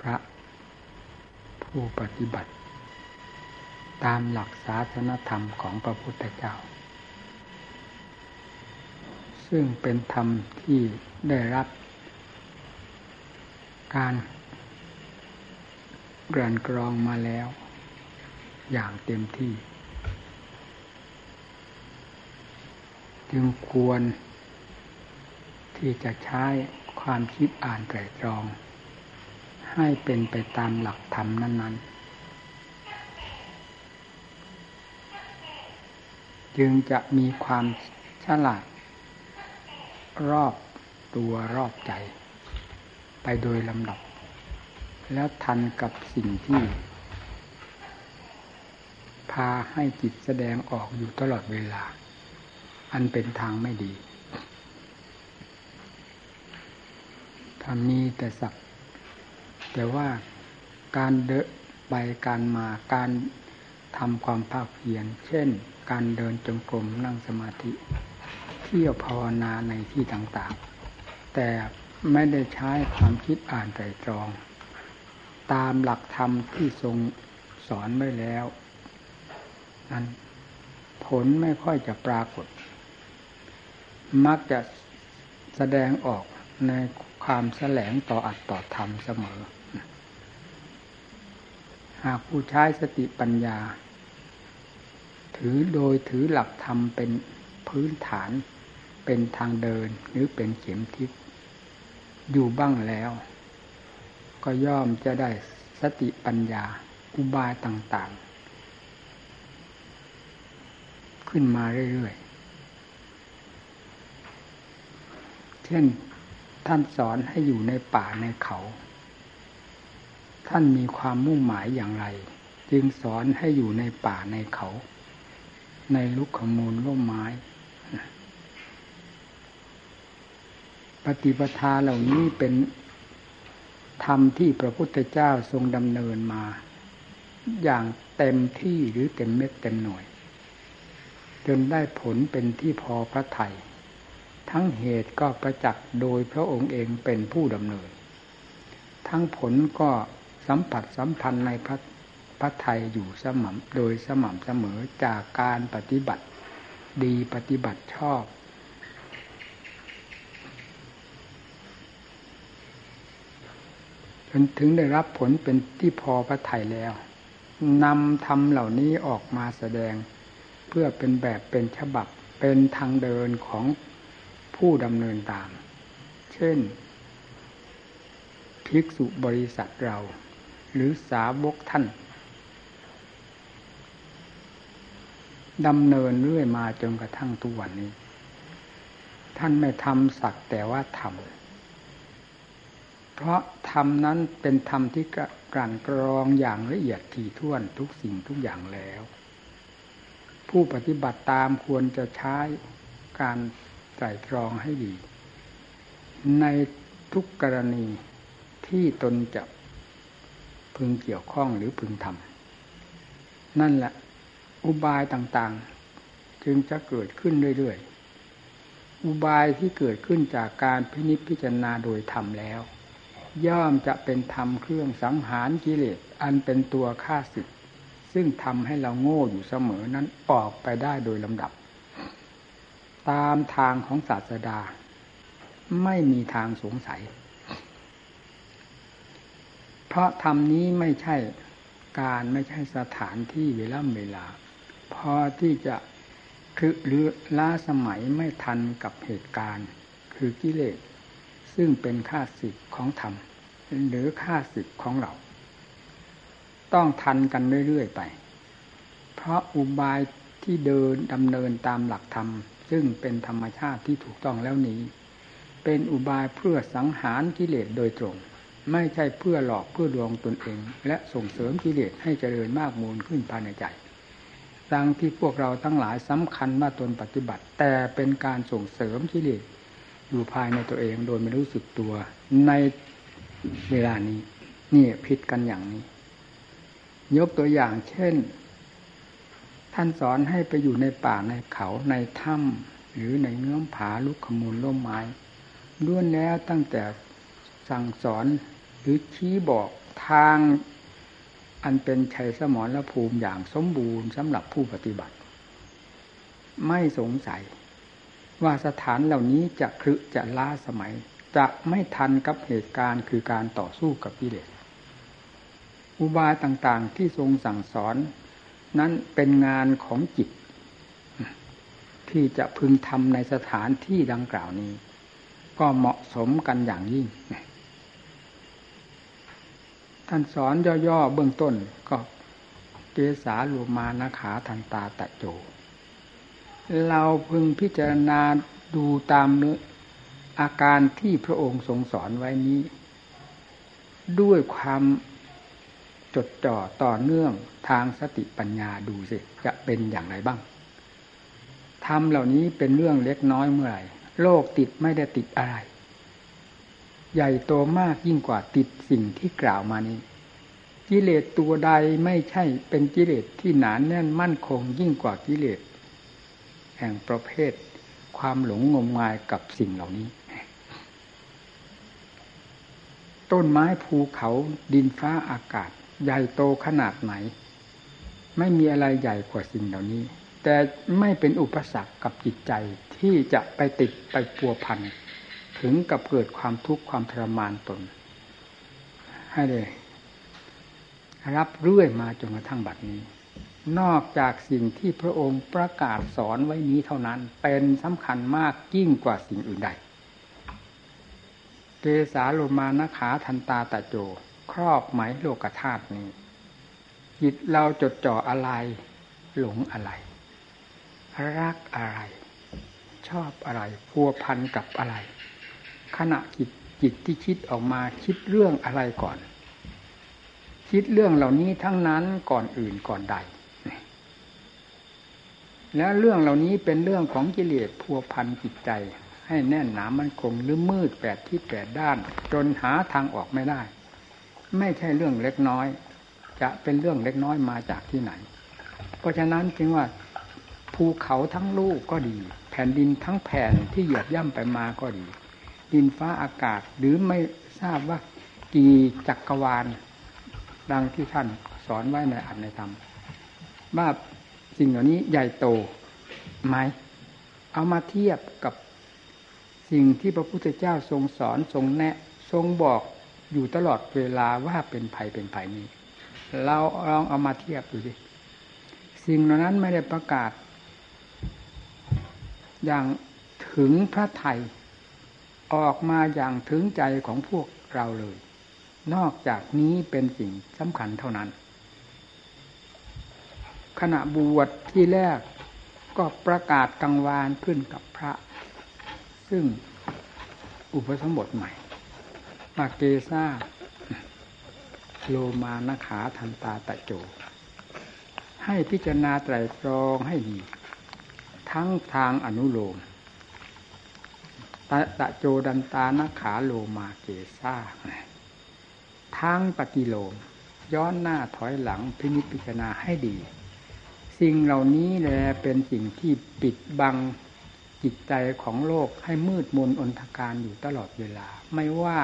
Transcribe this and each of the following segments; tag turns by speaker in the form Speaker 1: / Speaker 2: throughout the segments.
Speaker 1: พระ ผู้ปฏิบัติ ตามหลักศาสนธรรมของพระพุทธเจ้า ซึ่งเป็นธรรมที่ได้รับ การกลั่นกรองมาแล้ว อย่างเต็มที่ จึงควรที่จะใช้ความคิดอ่านไตรตรอง ให้เป็นไปตามหลักธรรมนั้น ๆ จึงจะมีความฉลาด รอบตัวรอบใจ ไปโดยลำดับ แล้วทันกับสิ่งที่ พาให้จิตแสดงออกอยู่ตลอดเวลา อันเป็นทางไม่ดีถ้ามีแต่สัก แต่ว่าการเดินไปการมาการทำความภาคเพียรเช่น การเดินจงกรมนั่งสมาธิ เที่ยวภาวนาในที่ต่างๆ แต่ไม่ได้ใช้ความคิดอ่านไตรตรอง ตามหลักธรรมที่ทรงสอนไว้แล้ว นั้นผลไม่ค่อยจะปรากฏ มักจะแสดงออกในความแสลงต่ออัตต่อธรรมเสมอ หากผู้ใช้สติปัญญา ถือโดยถือหลักธรรมเป็นพื้นฐานเป็นทางเดินหรือเป็นเข็มทิศอยู่บ้างแล้ว ก็ย่อมจะได้สติปัญญาอุบายต่างๆ ขึ้นมาเรื่อยๆ เช่นท่านสอนให้อยู่ในป่าในเขา ท่านมีความมุ่งหมายอย่างไร จึงสอนให้อยู่ในป่าในเขา ในลุกขมูลร่มไม้ ปฏิปทาเหล่านี้เป็นธรรมที่พระพุทธเจ้าทรงดำเนินมา อย่างเต็มที่หรือเต็มเม็ดเต็มหน่วย จนได้ผลเป็นที่พอพระไทยทั้งเหตุก็ประจักษ์โดยพระองค์เองเป็นผู้ดำเนิน ทั้งผลก็ สัมผัสสัมพันธ์ในพระพระไทยอยู่สม่ำโดยสม่ำเสมอจากการปฏิบัติดีปฏิบัติชอบ จนถึงได้รับผลเป็นที่พอพระไทยแล้วนำธรรมเหล่านี้ออกมาแสดง เพื่อเป็นแบบเป็นฉบับเป็นทางเดินของผู้ดำเนินตาม เช่นภิกษุบริษัทเรา หรือสาวกท่านดำเนินเรื่อยมาจนกระทั่งทุกวันนี้ ท่านไม่ทำสักแต่ว่าทำเพราะธรรมนั้นเป็นธรรมที่กลั่นกรองอย่างละเอียดถี่ถ้วนทุกสิ่งทุกอย่างแล้ว ผู้ปฏิบัติตามควรจะใช้การไตรตรองให้ดี ในทุกกรณีที่ตนจะ พึงเกี่ยวข้องหรือพึงทำนั่นแหละ อุบายต่างๆ จึงจะเกิดขึ้นเรื่อยๆ อุบายที่เกิดขึ้นจากการพินิจพิจารณาโดยธรรมแล้ว ย่อมจะเป็นธรรมเครื่องสังหารกิเลสอันเป็นตัวฆ่าศึกซึ่งทำให้เราโง่อยู่เสมอนั้นออกไปได้โดยลำดับ ตามทางของศาสดา ไม่มีทางสงสัย ราะธรรมนี้ไม่ใช่การไม่ใช่สถานที่เวลาเวลา พอที่จะคือหรือล้าสมัยไม่ทันกับเหตุการณ์ คือกิเลส ซึ่งเป็นค่าสิทธิ์ของธรรม หรือค่าสิทธิ์ของเรา ต้องทันกันเรื่อยๆไป เพราะอุบายที่เดินดำเนินตามหลักธรรม ซึ่งเป็นธรรมชาติที่ถูกต้องแล้วนี้ เป็นอุบายเพื่อสังหารกิเลสโดยตรง ไม่ใช่เพื่อหลอกเพื่อลวงตนเอง และส่งเสริมกิเลสให้เจริญมากมูลขึ้นภายในใจดังที่พวกเราทั้งหลายสำคัญว่าตนปฏิบัติ แต่เป็นการส่งเสริมกิเลสอยู่ภายในตัวเองโดยไม่รู้สึกตัวในเวลานี้นี่ผิดกันอย่างนี้ ยกตัวอย่างเช่น ท่านสอนให้ไปอยู่ในป่าในเขาในถ้ำหรือในเงื้อมผาลุกขมูลล่มไม้ล้วนแล้วตั้งแต่สั่งสอน หรือชี้บอกทางอันเป็นชัยสมรและภูมิอย่างสมบูรณ์สำหรับผู้ปฏิบัติ ไม่สงสัย ว่าสถานเหล่านี้จะครึจะล้าสมัย จะไม่ทันกับเหตุการณ์คือการต่อสู้กับกิเลสอุบายต่างๆที่ทรงสั่งสอน นั้นเป็นงานของจิต ที่จะพึงทำในสถานที่ดังกล่าวนี้ ก็เหมาะสมกันอย่างยิ่ง ท่านสอนย่อๆเบื้องต้นก็เกสาลูมานาขาทันตาตะโจ เราพึงพิจารณาดูตามอาการที่พระองค์ทรงสอนไว้นี้ ด้วยความจดจ่อต่อเนื่องทางสติปัญญาดูสิจะเป็นอย่างไรบ้างทำเหล่านี้เป็นเรื่องเล็กน้อยเมื่อไหร่ โลกติดไม่ได้ติดอะไร ใหญ่โตมากยิ่งกว่าติดสิ่งที่กล่าวมานี้ กิเลสตัวใดไม่ใช่เป็นกิเลสที่หนานแน่นมั่นคงยิ่งกว่ากิเลส แห่งประเภท ความหลงงมงายกับสิ่งเหล่านี้ ต้นไม้ภูเขาดินฟ้าอากาศ ใหญ่โตขนาดไหน ไม่มีอะไรใหญ่กว่าสิ่งเหล่านี้ แต่ไม่เป็นอุปสรรคกับจิตใจที่จะไปติดไปปัวพัน ถึงกับเกิดความทุกข์ความทรมานตน ให้เลย รับเรื่อยมาจนกระทั่งบัดนี้ นอกจากสิ่งที่พระองค์ประกาศสอนไว้นี้เท่านั้น เป็นสำคัญมากยิ่งกว่าสิ่งอื่นใด เกสาโลมานาขาทันตาตะโจ ครอบไหมโลกธาตุนี้ จิตเราจดจ่ออะไร หลงอะไร รักอะไร ชอบอะไรพัวพันกับอะไร ขณะจิตจิตที่คิดออกมาคิดเรื่องอะไรก่อน คิดเรื่องเหล่านี้ทั้งนั้นก่อนอื่นก่อนใด แล้วเรื่องเหล่านี้เป็นเรื่องของกิเลสพัวพันจิตใจ ให้แน่นหนามันคงหรือมืดแปดที่แปดด้าน จนหาทางออกไม่ได้ ไม่ใช่เรื่องเล็กน้อย จะเป็นเรื่องเล็กน้อยมาจากที่ไหน เพราะฉะนั้นจึงว่าภูเขาทั้งลูกก็ดี แผ่นดินทั้งแผ่นที่เหยียบย่ำไปมาก็ดี ดินฟ้าอากาศ หรือไม่ทราบว่ากี่จักรวาล ดังที่ท่านสอนไว้ในอัตในธรรมว่าสิ่งเหล่านี้ใหญ่โตไหมเอามาเทียบกับสิ่งที่พระพุทธเจ้าทรงสอนทรงแนะ ทรงบอกอยู่ตลอดเวลาว่าเป็นภัยเป็นภัยนี้ เราลองเอามาเทียบดูสิสิ่งเหล่านั้นไม่ได้ประกาศ อย่างถึงพระไทย ออกมาอย่างถึงใจของพวกเราเลย นอกจากนี้เป็นสิ่งสำคัญเท่านั้น ขณะบวชที่แรกก็ประกาศกังวานขึ้นกับพระ ซึ่งอุปสมบทใหม่มาเกซาโลมานาขาทันตาตะโจ ให้พิจารณาไตรตรองให้ดี ทั้งทางอนุโลม ตะตะโจดันตานาขาโลมาเกซ่าทั้งปฏิโลม ย้อนหน้าถอยหลังพินิจพิจารณาให้ดี สิ่งเหล่านี้แหละเป็นสิ่งที่ปิดบังจิตใจของโลกให้มืดมนอนทการอยู่ตลอดเวลา ไม่ว่า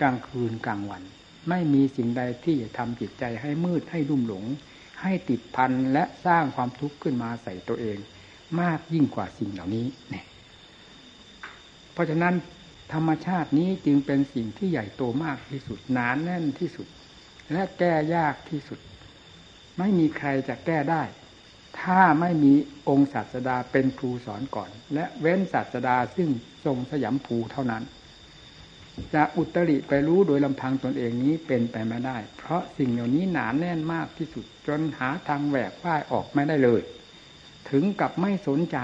Speaker 1: กลางคืนกลางวัน ไม่มีสิ่งใดที่จะทำจิตใจให้มืดให้รุ่มหลง ให้ติดพันและสร้างความทุกข์ขึ้นมาใส่ตัวเอง มากยิ่งกว่าสิ่งเหล่านี้เนี่ย เพราะฉะนั้นธรรมชาตินี้จึงเป็นสิ่งที่ใหญ่โตมากที่สุดหนานแน่นที่สุด และแก้ยากที่สุด ไม่มีใครจะแก้ได้ ถ้าไม่มีองค์ศาสดาเป็นครูสอนก่อน และเว้นศาสดาซึ่งทรงสยามภูเท่านั้น จะอุตริไปรู้โดยลำพังตนเองนี้เป็นไปไม่ได้ เพราะสิ่งเหล่านี้หนานแน่นมากที่สุด จนหาทางแหวกว่ายออกไม่ได้เลย ถึงกับไม่สนใจ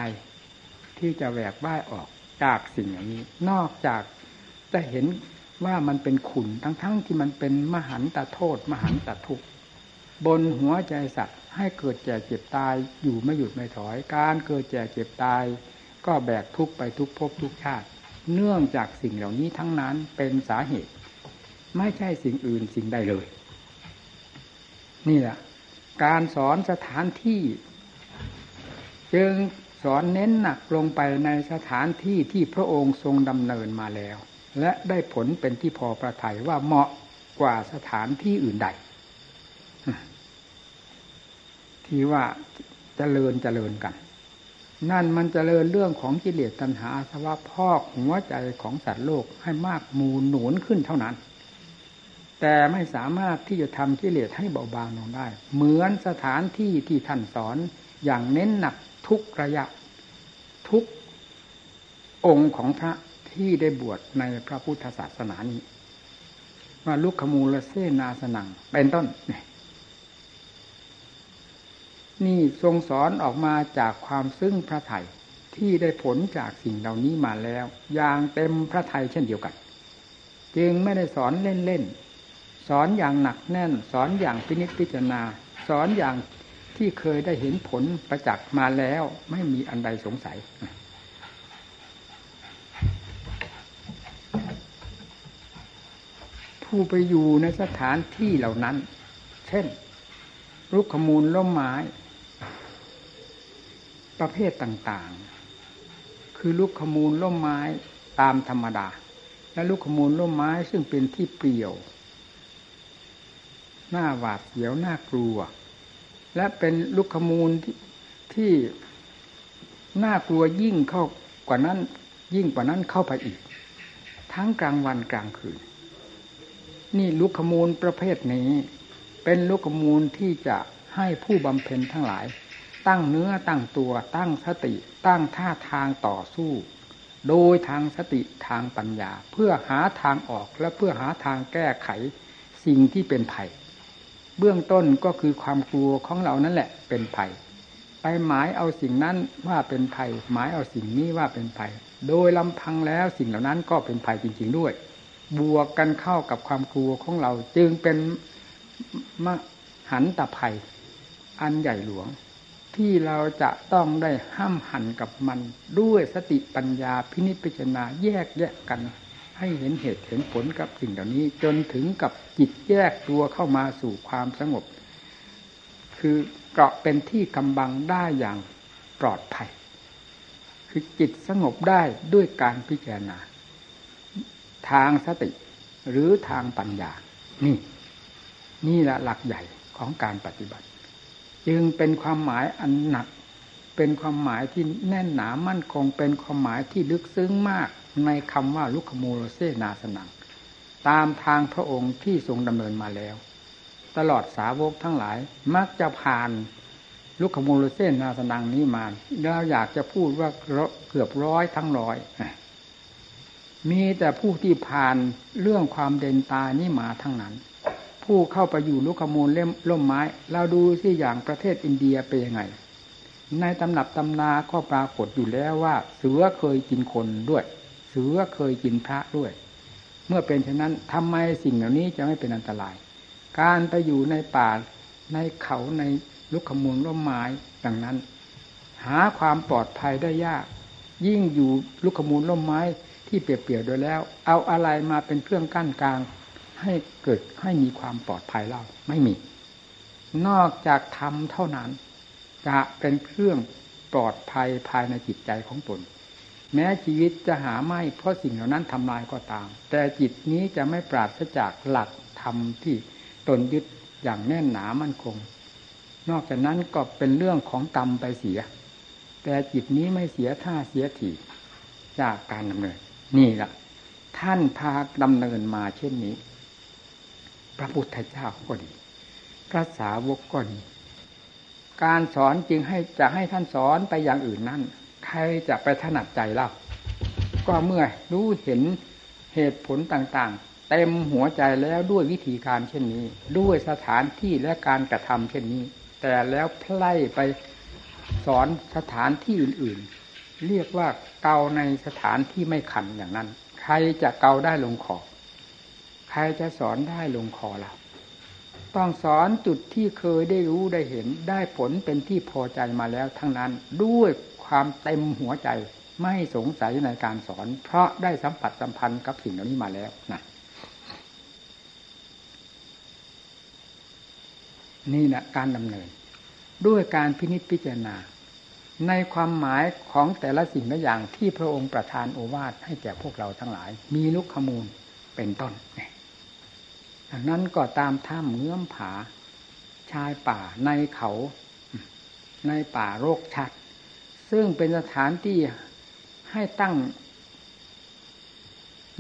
Speaker 1: ที่จะแหวกว่ายออก จากสิ่งอย่างนี้ นอกจากจะเห็นว่ามันเป็นขุนทั้งๆทที่มันเป็นมหันตโทษ มหันตทุกข์บนหัวใจสัตว์ให้เกิดแก่เจ็บตายอยู่ไม่หยุดไม่ถอย การเกิดแก่เจ็บตาย ก็แบกทุกไปทุกภพทุกชาติ เนื่องจากสิ่งเหล่านี้ทั้งนั้นเป็นสาเหตุ ไม่ใช่สิ่งอื่นสิ่งใดเลย นี่แหละ การสอนสถานที่ จึง สอนเน้นหนักลงไปในสถานที่ที่พระองค์ทรงดำเนินมาแล้ว และได้ผลเป็นที่พอประทัยว่าเหมาะกว่าสถานที่อื่นใด ที่ว่าจเจริญเจริญกัน นั่นมันจเจริญเรื่องของกิเลสตัณหาสวะพอกหัวใจของสัตว์โลกให้มากมูลหนุนขึ้นเท่านั้น แต่ไม่สามารถที่จะทำกิเลสให้เบาบางลงได้ เหมือนสถานที่ที่ท่านสอนอย่างเน้นหนัก ทุกระยะ ทุกองค์ของพระที่ได้บวชในพระพุทธศาสนานี้ ว่าลุกขมูลเสนาสนัง เป็นต้น นี่ทรงสอนออกมาจากความซึ้งพระไทยที่ได้ผลจากสิ่งเหล่านี้มาแล้ว อย่างเต็มพระไทยเช่นเดียวกัน จึงไม่ได้สอนเล่นๆสอนอย่างหนักแน่น สอนอย่างพินิจพิจารณา สอนอย่าง ที่เคยได้เห็นผลประจักษ์มาแล้วไม่มีอันใดสงสัย ผู้ไปอยู่ในสถานที่เหล่านั้น เช่นรุกขมูลล่มไม้ ประเภทต่างๆ คือลูกขมูลล่มไม้ตามธรรมดา และลูกขมูลล่มไม้ซึ่งเป็นที่เปลี่ยว หน้าหวาดเสียวหน้ากลัว และเป็นลูกขมูลทที่น่ากลัวยิ่งเข้ากว่านั้น ยิ่งกว่านั้นเข้าไปอีก ทั้งกลางวันกลางคืน นี่ลุกขมูลประเภทนี้ เป็นลุกขมูลที่จะให้ผู้บำเพ็ญทั้งหลาย ตั้งเนื้อตั้งตัวตั้งสติ ตั้งท่าทางต่อสู้ โดยทางสติทางปัญญา เพื่อหาทางออกและเพื่อหาทางแก้ไขสิ่งที่เป็นภัย เบื้องต้นก็คือความกลัวของเรานั่นแหละ เป็นภัย ไปหมายเอาสิ่งนั้นว่าเป็นภัย หมายเอาสิ่งนี้ว่าเป็นภัย โดยลำพังแล้วสิ่งเหล่านั้นก็เป็นภัยจริง ๆด้วย บวกกันเข้ากับความกลัวของเราจึงเป็นมหันตภัย อันใหญ่หลวง ที่เราจะต้องได้ห้ามหันกับมันด้วยสติปัญญาพินิจพิจารณาแยกแยกกัน ให้เห็นเหตุเห็นผลกับสิ่งเหล่านี้ จนถึงกับจิตแยกตัวเข้ามาสู่ความสงบ คือเกาะเป็นที่กำบังได้อย่างปลอดภัย คือจิตสงบได้ด้วยการพิจารณา ทางสติหรือทางปัญญา นี่ นี่แหละหลักใหญ่ของการปฏิบัติ จึงเป็นความหมายอันหนัก เป็นความหมายที่แน่นหนามั่นคง เป็นความหมายที่ลึกซึ้งมาก ในคำว่าลุคโมโรเซนาสนัง ตามทางพระองค์ที่ทรงดำเนินมาแล้ว ตลอดสาวกทั้งหลายมักจะผ่านลุคโมโรเซนาสนังนี้มาแล้วอยากจะพูดว่าเกือบร้อยทั้งร้อยมีแต่ผู้ที่ผ่านเรื่องความเด่นตานี่มาทั้งนั้น ผู้เข้าไปอยู่ลุกขมูลเล่มล่มไม้ เราดูสิอย่างประเทศอินเดียเป็นยังไง ในตำหนับตำนาก็ปรากฏอยู่แล้วว่า เสือเคยกินคนด้วย สือเคยกินพระด้วย เมื่อเป็นเช่นนั้นทำไมสิ่งเหล่านี้จะไม่เป็นอันตราย การไปอยู่ในป่าในเขาในลุกขมูลล่มไม้ดังนั้น หาความปลอดภัยได้ยาก ยิ่งอยู่ลุกขมูลล่มไม้ที่เปียบๆโดยแล้ว เอาอะไรมาเป็นเครื่องกั้นกลาง ให้เกิดให้มีความปลอดภัยเล่าไม่มี นอกจากธรรมเท่านั้น จะเป็นเครื่องปลอดภัยภายในจิตใจของตน แม้ชีวิตจะหาไม่เพราะสิ่งเหล่านั้นทำลายก็ตาม แต่จิตนี้จะไม่ปราศจากหลักธรรมที่ตนยึดอย่างแน่นหนามั่นคง นอกจากนั้นก็เป็นเรื่องของกรรมไปเสีย แต่จิตนี้ไม่เสียท่าเสียทีจากการดำเนิน นี่แหละท่านพาดำเนินมาเช่นนี้ พระพุทธเจ้าก็ดี พระสาวกก็ดี การสอนจึงให้จะให้ท่านสอนไปอย่างอื่นนั่น ใครจะไปถนัดใจเล่าก็เมื่อรู้เห็นเหตุผลต่างๆ เต็มหัวใจแล้วด้วยวิธีการเช่นนี้ ด้วยสถานที่และการกระทำเช่นนี้ แต่แล้วไพล่ไปสอนสถานที่อื่นๆ เรียกว่าเกาในสถานที่ไม่ขันอย่างนั้น ใครจะเกาได้ลงคอใครจะสอนได้ลงคอเราต้องสอนจุดที่เคยได้รู้ได้เห็นได้ผลเป็นที่พอใจมาแล้วทั้งนั้นด้วย ความเต็มหัวใจไม่สงสัยในการสอน เพราะได้สัมผัสสัมพันธ์กับสิ่งเหล่านี้มาแล้วนะนี่แหละการดำเนิน ด้วยการพินิจพิจารณา ในความหมายของแต่ละสิ่งละอย่างที่พระองค์ประทานโอวาทให้แก่พวกเราทั้งหลาย มีลุกขมูลเป็นต้นอันนั้นก็ตามถ้ำเงื้อมผา ชายป่าในเขา ในป่าโรคชัด ซึ่งเป็นสถานที่ให้ตั้ง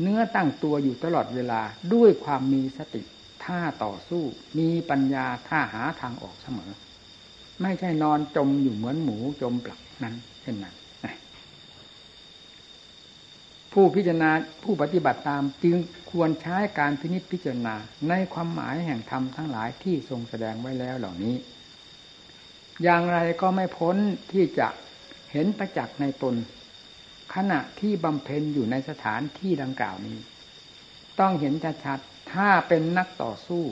Speaker 1: เนื้อตั้งตัวอยู่ตลอดเวลาด้วยความมีสติท่าต่อสู้ มีปัญญาท่าหาทางออกเสมอ ไม่ใช่นอนจมอยู่เหมือนหมูจมปลักนั้นเช่นนั้นผู้พิจารณาผู้ปฏิบัติตามจึงควรใช้การพินิจพิจารณาในความหมายแห่งธรรมทั้งหลายที่ทรงแสดงไว้แล้วเหล่านี้ อย่างไรก็ไม่พ้นที่จะ เห็นประจักษ์ในตน ขณะที่บำเพ็ญอยู่ในสถานที่ดังกล่าวนี้ ต้องเห็นชัดๆถ้าเป็นนักต่อสู้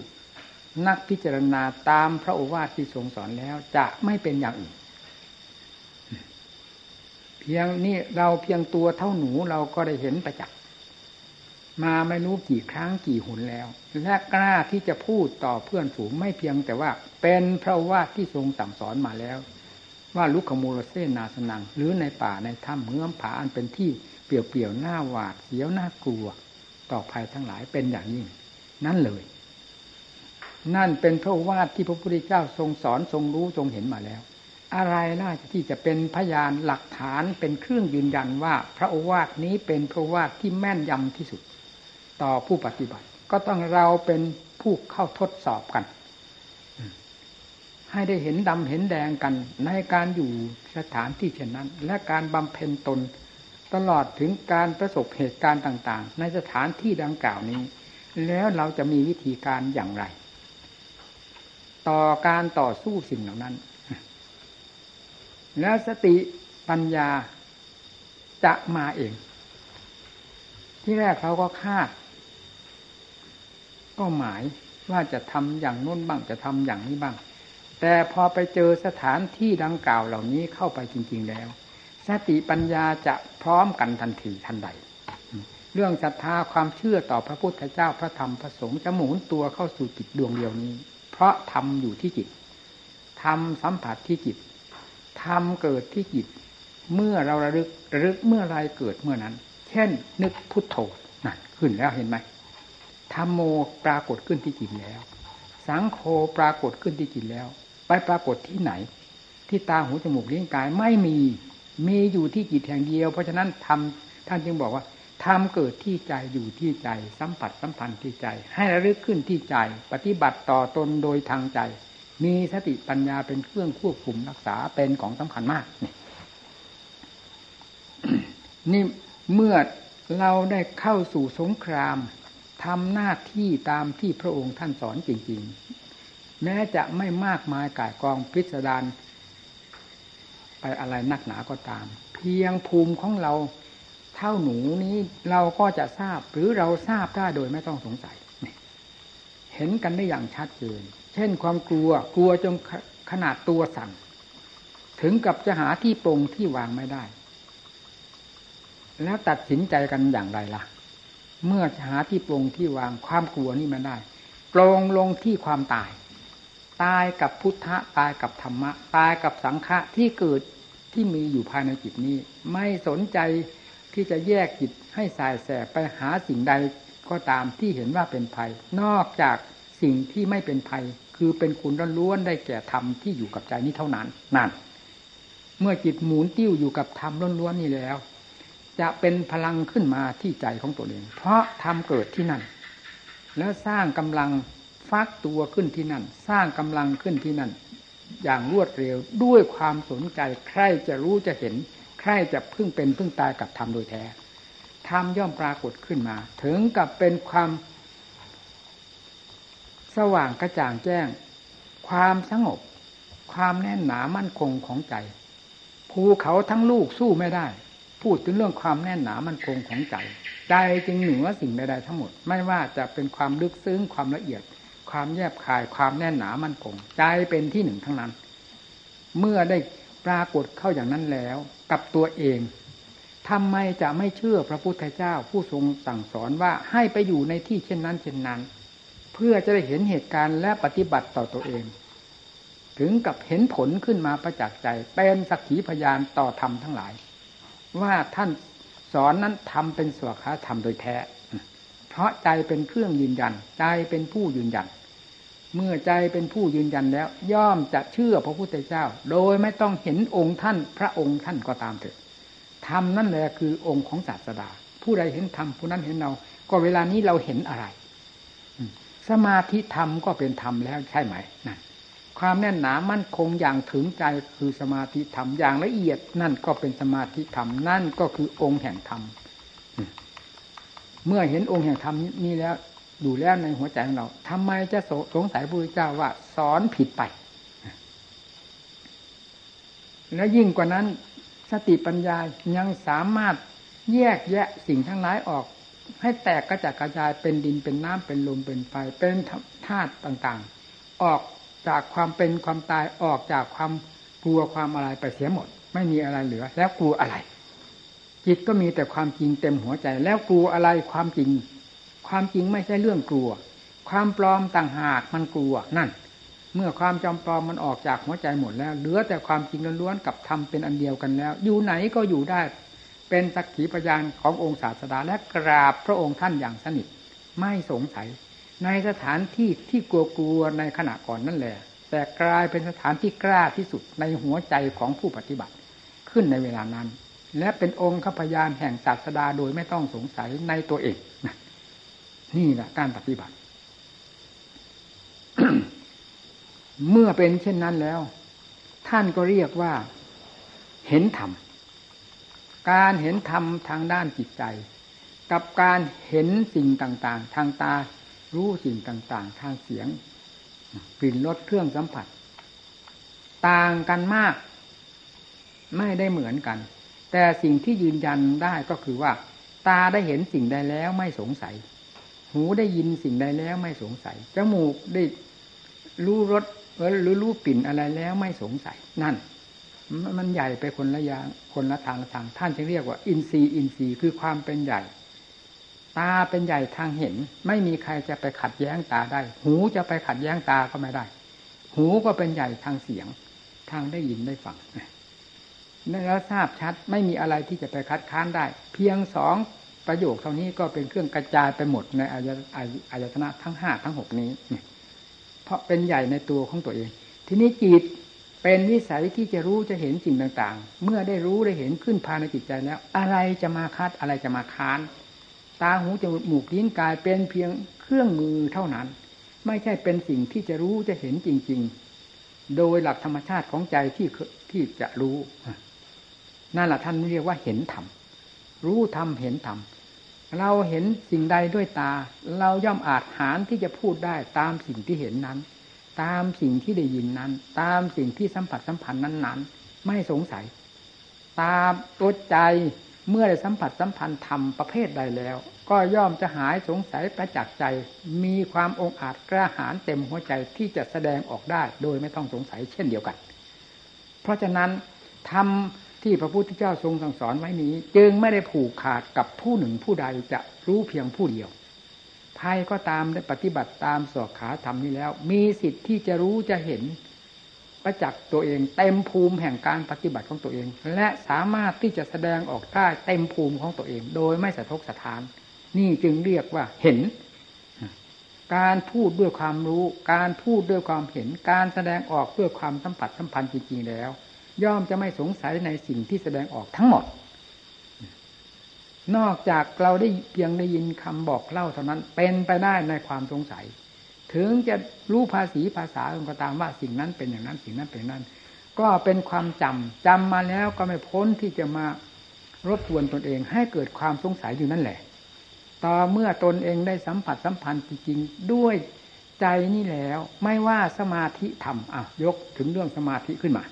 Speaker 1: นักพิจารณาตามพระโอวาทที่ทรงสอนแล้วจะไม่เป็นอย่างอื่นเพียงนี่เราเพียงตัวเท่าหนูเราก็ได้เห็นประจักษ์มาไม่รู้กี่ครั้งกี่หนแล้ว และกล้าที่จะพูดต่อเพื่อนฝูงไม่เพียงแต่ว่า เป็นพระว่าที่ทรงสั่งสอนมาแล้ว ว่าลุกขมูลเสนาสนัง หรือในป่าในถ้ำเงื่อมผาอันเป็นที่เปลี่ยวๆหน้าหวาดเสียวหน้ากลัว ต่อภัยทั้งหลายเป็นอย่างยิ่ง นั่นเลย นั่นเป็นพระวาทที่พระพุทธเจ้าทรงสอนทรงรู้ทรงเห็นมาแล้ว อะไรน่าที่จะเป็นพยานหลักฐานเป็นเครื่องยืนยันว่า พระโอวาทนี้เป็นพระวาทที่แม่นยำที่สุด ต่อผู้ปฏิบัติ ก็ต้องเราเป็นผู้เข้าทดสอบกัน ให้ได้เห็นดำเห็นแดงกันในการอยู่สถานที่เช่นนั้น และการบำเพ็ญตน ตลอดถึงการประสบเหตุการณ์ต่าง ๆ ในสถานที่ดังกล่าวนี้ แล้วเราจะมีวิธีการอย่างไร ต่อการต่อสู้สิ่งเหล่านั้น แล้วสติปัญญาจะมาเอง ที่แรกเขาก็คาด ก็หมายว่าจะทำอย่างน้นบ้างจะทำอย่างนี้บ้าง แต่พอไปเจอสถานที่ดังกล่าวเหล่านี้เข้าไปจริง ๆแล้ว สติปัญญาจะพร้อมกันทันทีทันใด เรื่องศรัทธาความเชื่อต่อพระพุทธเจ้าพระธรรมพระสงฆ์จะหมุนตัวเข้าสู่จิตดวงเดียวนี้ เพราะทำอยู่ที่จิตทำสัมผัสที่จิตธรรมเกิดที่จิต เมื่อเราระลึกระลึกเมื่อไรเกิดเมื่อนั้น เช่น นึกพุทโธนั่นขึ้นแล้วเห็นไหมธรรมโมปรากฏขึ้นที่จิตแล้ว สังโฆปรากฏขึ้นที่จิตแล้ว ไปปรากฏที่ไหน ที่ตาหูจมูกลิ้นกายไม่มีมีอยู่ที่จิตแห่งเดียว เพราะฉะนั้นทำท่านจึงบอกว่าธรรมเกิดที่ใจอยู่ที่ใจ สัมผัสสัมพันธ์ที่ใจ ให้ระลึกขึ้นที่ใจ ปฏิบัติต่อตนโดยทางใจ มีสติปัญญาเป็นเครื่องควบคุมรักษาเป็นของสำคัญมากนี่นี่เมื่อเราได้เข้าสู่สงครามทำหน้าที่ตามที่พระองค์ท่านสอนจริง แม้จะไม่มากมายกายกองพิสดารไปอะไรนักหนาก็ตาม เพียงภูมิของเราเท่าหนูนี้เราก็จะทราบหรือเราทราบได้โดยไม่ต้องสงสัยเห็นกันได้อย่างชัดเจนเช่นความกลัวกลัวจนขนาดตัวสั่นถึงกับจะหาที่ปรงที่วางไม่ได้ แล้วตัดสินใจกันอย่างไรล่ะ เมื่อหาที่ปรงที่วางความกลัวนี่ไม่ได้ปรงลงที่ความตาย ตายกับพุทธะตายกับธรรมะ ตายกับสังฆะที่เกิดที่มีอยู่ภายในจิตนี้ ไม่สนใจที่จะแยกจิตให้สายแสบไปหาสิ่งใดก็ตามที่เห็นว่าเป็นภัย นอกจากสิ่งที่ไม่เป็นภัย คือเป็นคุณล้วนได้แก่ธรรมที่อยู่กับใจนี้เท่านั้นนั่น เมื่อจิตหมุนติ้วอยู่กับธรรมล้วนๆนี่แล้ว จะเป็นพลังขึ้นมาที่ใจของตัวเอง เพราะธรรมเกิดที่นั่น แล้วสร้างกำลัง ฟักตัวขึ้นที่นั่น สร้างกำลังขึ้นที่นั่น อย่างรวดเร็วด้วยความสนใจใครจะรู้จะเห็น ใครจะพึ่งเป็นพึ่งตายกับธรรมโดยแท้ธรรมย่อมปรากฏขึ้นมา ถึงกับเป็นความสว่างกระจ่างแจ้ง ความสงบ ความแน่นหนามั่นคงของใจภูเขาทั้งลูกสู้ไม่ได้ พูดถึงเรื่องความแน่นหนามั่นคงของใจ ใจจึงเหนือสิ่งใดๆทั้งหมด ไม่ว่าจะเป็นความลึกซึ้งความละเอียด ความแยบคายความแน่นหนามั่นคงใจเป็นที่หนึ่งทั้งนั้น เมื่อได้ปรากฏเข้าอย่างนั้นแล้ว กับตัวเองทำไมจะไม่เชื่อพระพุทธเจ้าผู้ทรงสั่งสอนว่าให้ไปอยู่ในที่เช่นนั้นเช่นนั้น เพื่อจะได้เห็นเหตุการณ์และปฏิบัติต่อตัวเอง ถึงกับเห็นผลขึ้นมาประจักษ์ใจ เป็นสักขีพยานต่อธรรมทั้งหลาย ว่าท่านสอนนั้นทำเป็นสวขาธรรมโดยแท้ เพราะใจเป็นเครื่องยืนยัน ใจเป็นผู้ยืนยัน เมื่อใจเป็นผู้ยืนยันแล้ว ย่อมจะเชื่อพระพุทธเจ้า โดยไม่ต้องเห็นองค์ท่าน พระองค์ท่านก็ตามเถิดธรรมนั่นแหละคือองค์ของศาสดา ผู้ใดเห็นธรรมผู้นั้นเห็นเรา ก็เวลานี้เราเห็นอะไร สมาธิธรรมก็เป็นธรรมแล้วใช่ไหมนั่นความแน่นหนามั่นคงอย่างถึงใจคือสมาธิธรรมอย่างละเอียด นั่นก็เป็นสมาธิธรรมนั่นก็คือองค์แห่งธรรมเมื่อเห็นองค์แห่งธรรมนี้แล้ว ดูแล้วในหัวใจของเราทำไมจะสงสัยพระพุทธเจ้าว่า สอนผิดไป แล้วยิ่งกว่านั้น สติปัญญายังสามารถแยกแยะสิ่งทั้งหลายออก ให้แตกกระจัดกระจายเป็นดินเป็นน้ำเป็นลมเป็นไฟเป็นธาตุต่างๆ ออกจากความเป็นความตายออกจากความกลัวความอะไรไปเสียหมด ไม่มีอะไรเหลือ แล้วกลัวอะไร จิตก็มีแต่ความจริงเต็มหัวใจ แล้วกลัวอะไรความจริง ความจริงไม่ใช่เรื่องกลัว ความปลอมต่างหากมันกลัวนั่น เมื่อความจำปลอมมันออกจากหัวใจหมดแล้ว เหลือแต่ความจริงล้วนๆกับธรรมเป็นอันเดียวกันแล้ว อยู่ไหนก็อยู่ได้ เป็นสักขีพยานขององค์ศาสดาและกราบพระองค์ท่านอย่างสนิท ไม่สงสัย ในสถานที่ที่กลัวๆในขณะก่อนนั่นแหละแต่กลายเป็นสถานที่กล้าที่สุดในหัวใจของผู้ปฏิบัติขึ้นในเวลานั้น และเป็นองค์ขพยานแห่งศาสดาโดยไม่ต้องสงสัยในตัวเอง นี่แหละการปฏิบัติ เมื่อเป็นเช่นนั้นแล้ว ท่านก็เรียกว่า เห็นธรรม การเห็นธรรมทางด้านจิตใจ กับการเห็นสิ่งต่าง ๆ ทางตารู้สิ่งต่าง ๆ ทางเสียงกลิ่นรสเครื่องสัมผัส ต่างกันมาก ไม่ได้เหมือนกัน แต่สิ่งที่ยืนยันได้ก็คือว่า ตาได้เห็นสิ่งใดแล้วไม่สงสัย หูได้ยินสิ่งใดแล้วไม่สงสัย จมูกได้รู้รสหรือรู้กลิ่นอะไรแล้วไม่สงสัย นั่น มันใหญ่ไปคนละอย่างคนละทางละทาง ท่านจึงเรียกว่า อินทรีย์อินทรีย์คือความเป็นใหญ่ ตาเป็นใหญ่ทางเห็น ไม่มีใครจะไปขัดแย้งตาได้ หูจะไปขัดแย้งตาก็ไม่ได้ หูก็เป็นใหญ่ทางเสียง ทางได้ยินได้ฟังแล้วทราบชัดไม่มีอะไรที่จะไปคัดค้านได้ เพียงสอง ประโยคเท่านี้ก็เป็นเครื่องกระจายไปหมดในอายอายตนะทั้งห้าทั้งหกนี้ เพราะเป็นใหญ่ในตัวของตัวเอง ทีนี้จิตเป็นวิสัยที่จะรู้จะเห็นสิ่งต่าง ๆ เมื่อได้รู้ได้เห็นขึ้นภายในจิตใจแล้ว อะไรจะมาคัดอะไรจะมาค้าน ตาหูจมูกลิ้นกายเป็นเพียงเครื่องมือเท่านั้น ไม่ใช่เป็นสิ่งที่จะรู้จะเห็นจริง ๆ โดยหลักธรรมชาติของใจที่ที่จะรู้ นั่นแหละท่านเรียกว่าเห็นธรรม รู้ธรรมเห็นธรรมเราเห็นสิ่งใดด้วยตา เราย่อมอาจหารที่จะพูดได้ตามสิ่งที่เห็นนั้น ตามสิ่งที่ได้ยินนั้น ตามสิ่งที่สัมผัสสัมพันธ์นั้น ๆ ไม่สงสัย ตามตัวใจเมื่อได้สัมผัสสัมพันธ์ธรรมประเภทใดแล้ว ก็ย่อมจะหายสงสัยประจักษ์ใจ มีความองอาจกล้าหาญเต็มหัวใจที่จะแสดงออกได้โดยไม่ต้องสงสัยเช่นเดียวกัน เพราะฉะนั้นธรรม ที่พระพุทธเจ้าทรงสั่งสอนไว้นี้ จึงไม่ได้ผูกขาดกับผู้หนึ่งผู้ใดจะรู้เพียงผู้เดียวภัยก็ตามได้ปฏิบัติตามสอกขาธรรมนี้แล้ว มีสิทธิ์ที่จะรู้จะเห็นประจักษ์ตัวเองเต็มภูมิแห่งการปฏิบัติของตัวเอง และสามารถที่จะแสดงออกได้เต็มภูมิของตัวเอง โดยไม่สะทกสะทาน นี่จึงเรียกว่าเห็น การพูดด้วยความรู้ การพูดด้วยความเห็น การแสดงออกเพื่อความสัมผัสสัมพันธ์จริงๆแล้ว ย่อมจะไม่สงสัยในสิ่งที่แสดงออกทั้งหมด นอกจากเราได้เพียงได้ยินคำบอกเล่าเท่านั้นเป็นไปได้ในความสงสัย ถึงจะรู้ภาษีภาษาก็ตามว่าสิ่งนั้นเป็นอย่างนั้นสิ่งนั้นเป็นนั้น ก็เป็นความจำจำมาแล้วก็ไม่พ้นที่จะมารบกวนตนเองให้เกิดความสงสัยอยู่นั่นแหละต่อเมื่อตนเองได้สัมผัสสัมพันธ์จริงๆด้วยใจนี่แล้ว ไม่ว่าสมาธิธรรมอะยกถึงเรื่องสมาธิขึ้นมา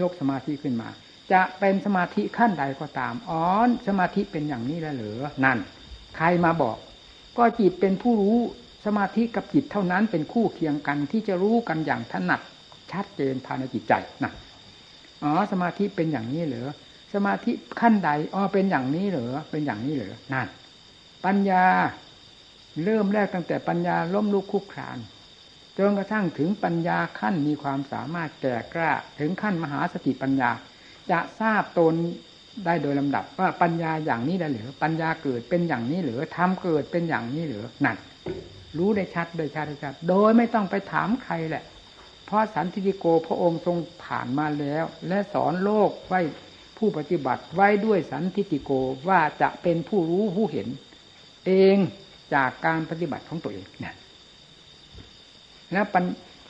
Speaker 1: ยกสมาธิขึ้นมา จะเป็นสมาธิขั้นใดก็ตามอ๋อสมาธิเป็นอย่างนี้แล้วเหรอนั่น ใครมาบอก ก็จิตเป็นผู้รู้สมาธิกับจิตเท่านั้นเป็นคู่เคียงกันที่จะรู้กันอย่างถนัดชัดเจนภายในจิตใจนะอ๋อสมาธิเป็นอย่างนี้เหรอสมาธิขั้นใดอ๋อเป็นอย่างนี้เหรอเป็นอย่างนี้เหรอนั่นปัญญาเริ่มแรกตั้งแต่ปัญญาล้มลุกคุกคราน จนกระทั่งถึงปัญญาขั้นมีความสามารถแก่กล้า ถึงขั้นมหาสติปัญญา จะทราบตนได้โดยลำดับว่าปัญญาอย่างนี้ได้หรือปัญญาเกิดเป็นอย่างนี้หรือทำเกิดเป็นอย่างนี้หรือนั่นรู้ได้ชัดโดยชัดโดยชัดโดยไม่ต้องไปถามใครแหละ เพราะสันติโกพระองค์ทรงผ่านมาแล้ว และสอนโลกไว้ผู้ปฏิบัติไว้ด้วยสันติโกว่าจะเป็นผู้รู้ผู้เห็น เองจากการปฏิบัติของตัวเองเนี่ย แล้ว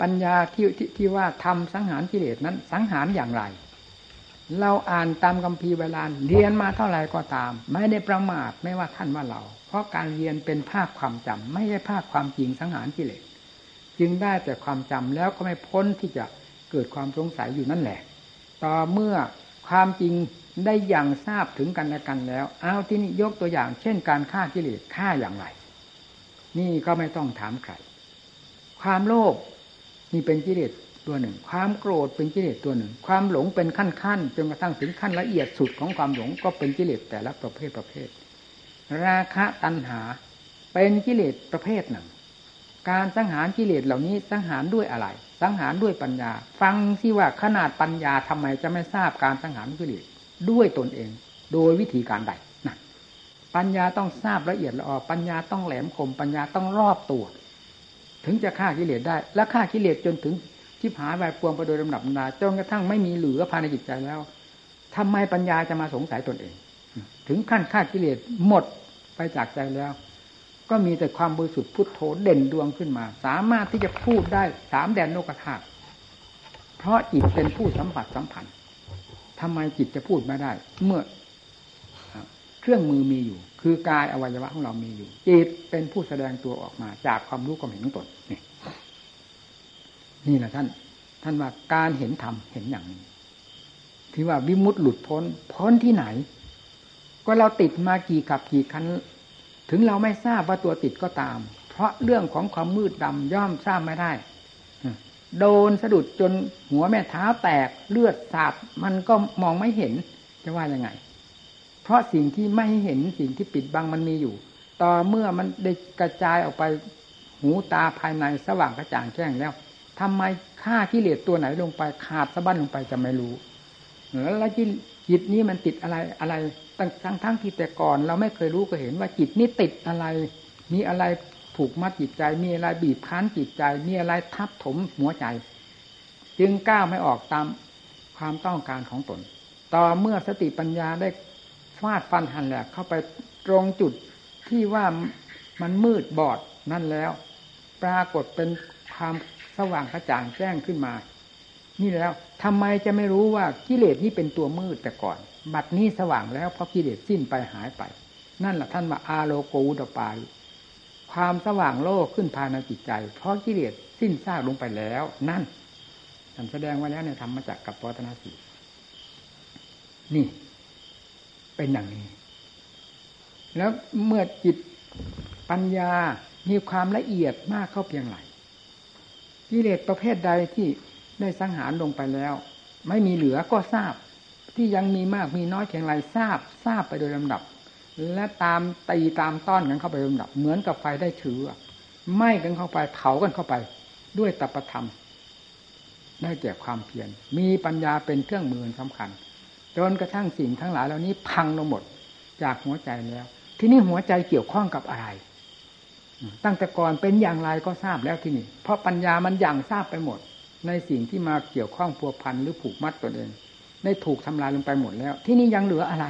Speaker 1: ปัญญาที่ที่ที่ว่าทำสังหารกิเลสนั้น สังหารอย่างไร เราอ่านตามคัมภีร์เวลาเรียนมาเท่าไหร่ก็ตาม ไม่ได้ประมาทไม่ว่าท่านว่าเรา เพราะการเรียนเป็นภาคความจำไม่ใช่ภาคความจริงสังหารกิเลสจึงได้แต่ความจำแล้วก็ไม่พ้นที่จะเกิดความสงสัยอยู่นั่นแหละ ต่อเมื่อความจริงได้อย่างทราบถึงกันและกันแล้ว เอาที่นี้ยกตัวอย่าง เช่น การฆ่ากิเลสฆ่าอย่างไร นี่ก็ไม่ต้องถามใคร ความโลภนี่เป็นกิเลสตัวหนึ่ง ความโกรธเป็นกิเลสตัวหนึ่ง ความหลงเป็นขั้นขั้นจนกระทั่งถึงขั้นละเอียดสุดของความหลงก็เป็นกิเลสแต่ละประเภทประเภท ราคะตัณหาเป็นกิเลสประเภทหนึ่ง การสังหารกิเลสเหล่านี้สังหารด้วยอะไร สังหารด้วยปัญญา ฟังสิว่าขนาดปัญญาทำไมจะไม่ทราบการสังหารกิเลสด้วยตนเอง โดยวิธีการใดนะปัญญาต้องทราบละเอียดละออปัญญาต้องแหลมคม ปัญญาต้องรอบตัว ถึงจะฆ่ากิเลสได้ และฆ่ากิเลสจนถึงชิบหายไปปวงไปโดยลำดับนาจนกระทั่งไม่มีเหลือภายในจิตใจแล้วทำไมปัญญาจะมาสงสัยตนเอง ถึงขั้นฆ่ากิเลสหมดไปจากใจแล้ว ก็มีแต่ความบริสุทธิ์พุทโธเด่นดวงขึ้นมา สามารถที่จะพูดได้สามแดนโลกธาตุเพราะจิตเป็นผู้สัมผัสสัมพันธ์ทำไมจิตจะพูดไม่ได้ เมื่อ เครื่องมือมีอยู่ คือกายอวัยวะของเรามีอยู่จิตเป็นผู้แสดงตัวออกมา จากความรู้ความเห็นของตนนี่นี่แหละท่าน ท่านว่าการเห็นธรรมเห็นอย่างนี้ที่ว่าวิมุตต์หลุดพ้น พ้นที่ไหน ก็เราติดมากี่กับกี่คันถึงเราไม่ทราบว่าตัวติดก็ตาม เพราะเรื่องของความมืดดำย่อมทราบไม่ได้โดนสะดุดจนหัวแม่เท้าแตกเลือดสาดมันก็มองไม่เห็นจะว่ายังไง เพราะสิ่งที่ไม่เห็นสิ่งที่ปิดบังมันมีอยู่ ต่อเมื่อมันได้กระจายออกไปหูตาภายในสว่างกระจ่างแจ้งแล้วทำไมฆ่ากิเลสตัวไหนลงไปขาดสะบั้นลงไปจะไม่รู้แล้วจิตนี้มันติดอะไรอะไรตั้งทั้งทั้งที่แต่ก่อน เราไม่เคยรู้ก็เห็นว่าจิตนี้ติดอะไร มีอะไรผูกมัดจิตใจ มีอะไรบีบคั้นจิตใจ มีอะไรทับถมหัวใจ จึงก้าวไม่ออกตามความต้องการของตน ต่อเมื่อสติปัญญาได้ ฟาดฟันหันแหลกเข้าไปตรงจุดที่ว่ามันมืดบอดนั่นแล้ว ปรากฏเป็นความสว่างกระจ่างแจ้งขึ้นมา นี่แล้วทำไมจะไม่รู้ว่ากิเลสนี้เป็นตัวมืดแต่ก่อน บัดนี้สว่างแล้วเพราะกิเลสสิ้นไปหายไป นั่นแหละท่านว่าอาโลโกอุตปาความสว่างโลกขึ้นภายในจิตใจ เพราะกิเลสสิ้นซากลงไปแล้ว นั่นท่านแสดงไว้แล้วในธรรมจักรกับปวัตนาสีนี่ เป็นอย่างนี้ แล้วเมื่อจิตปัญญามีความละเอียดมากเข้าเพียงไรกิเลสประเภทใดที่ได้สังหารลงไปแล้ว ไม่มีเหลือก็ทราบ ที่ยังมีมากมีน้อยเพียงไรทราบ ทราบไปโดยลำดับ และตามตีตามต้อนกันเข้าไปลำดับ เหมือนกับไฟได้เชื้อไหม้กันเข้าไปเผากันเข้าไป ด้วยตปธรรมได้แก่ความเพียรมีปัญญาเป็นเครื่องมือสำคัญ จนกระทั่งสิ่งทั้งหลายเหล่านี้พังลงหมดจากหัวใจแล้ว ที่นี่หัวใจเกี่ยวข้องกับอะไร ตั้งแต่ก่อนเป็นอย่างไรก็ทราบแล้วที่นี่ เพราะปัญญามันอย่างทราบไปหมด ในสิ่งที่มาเกี่ยวข้องพัวพันหรือผูกมัดตนเอง ได้ถูกทำลายลงไปหมดแล้ว ที่นี่ยังเหลืออะไร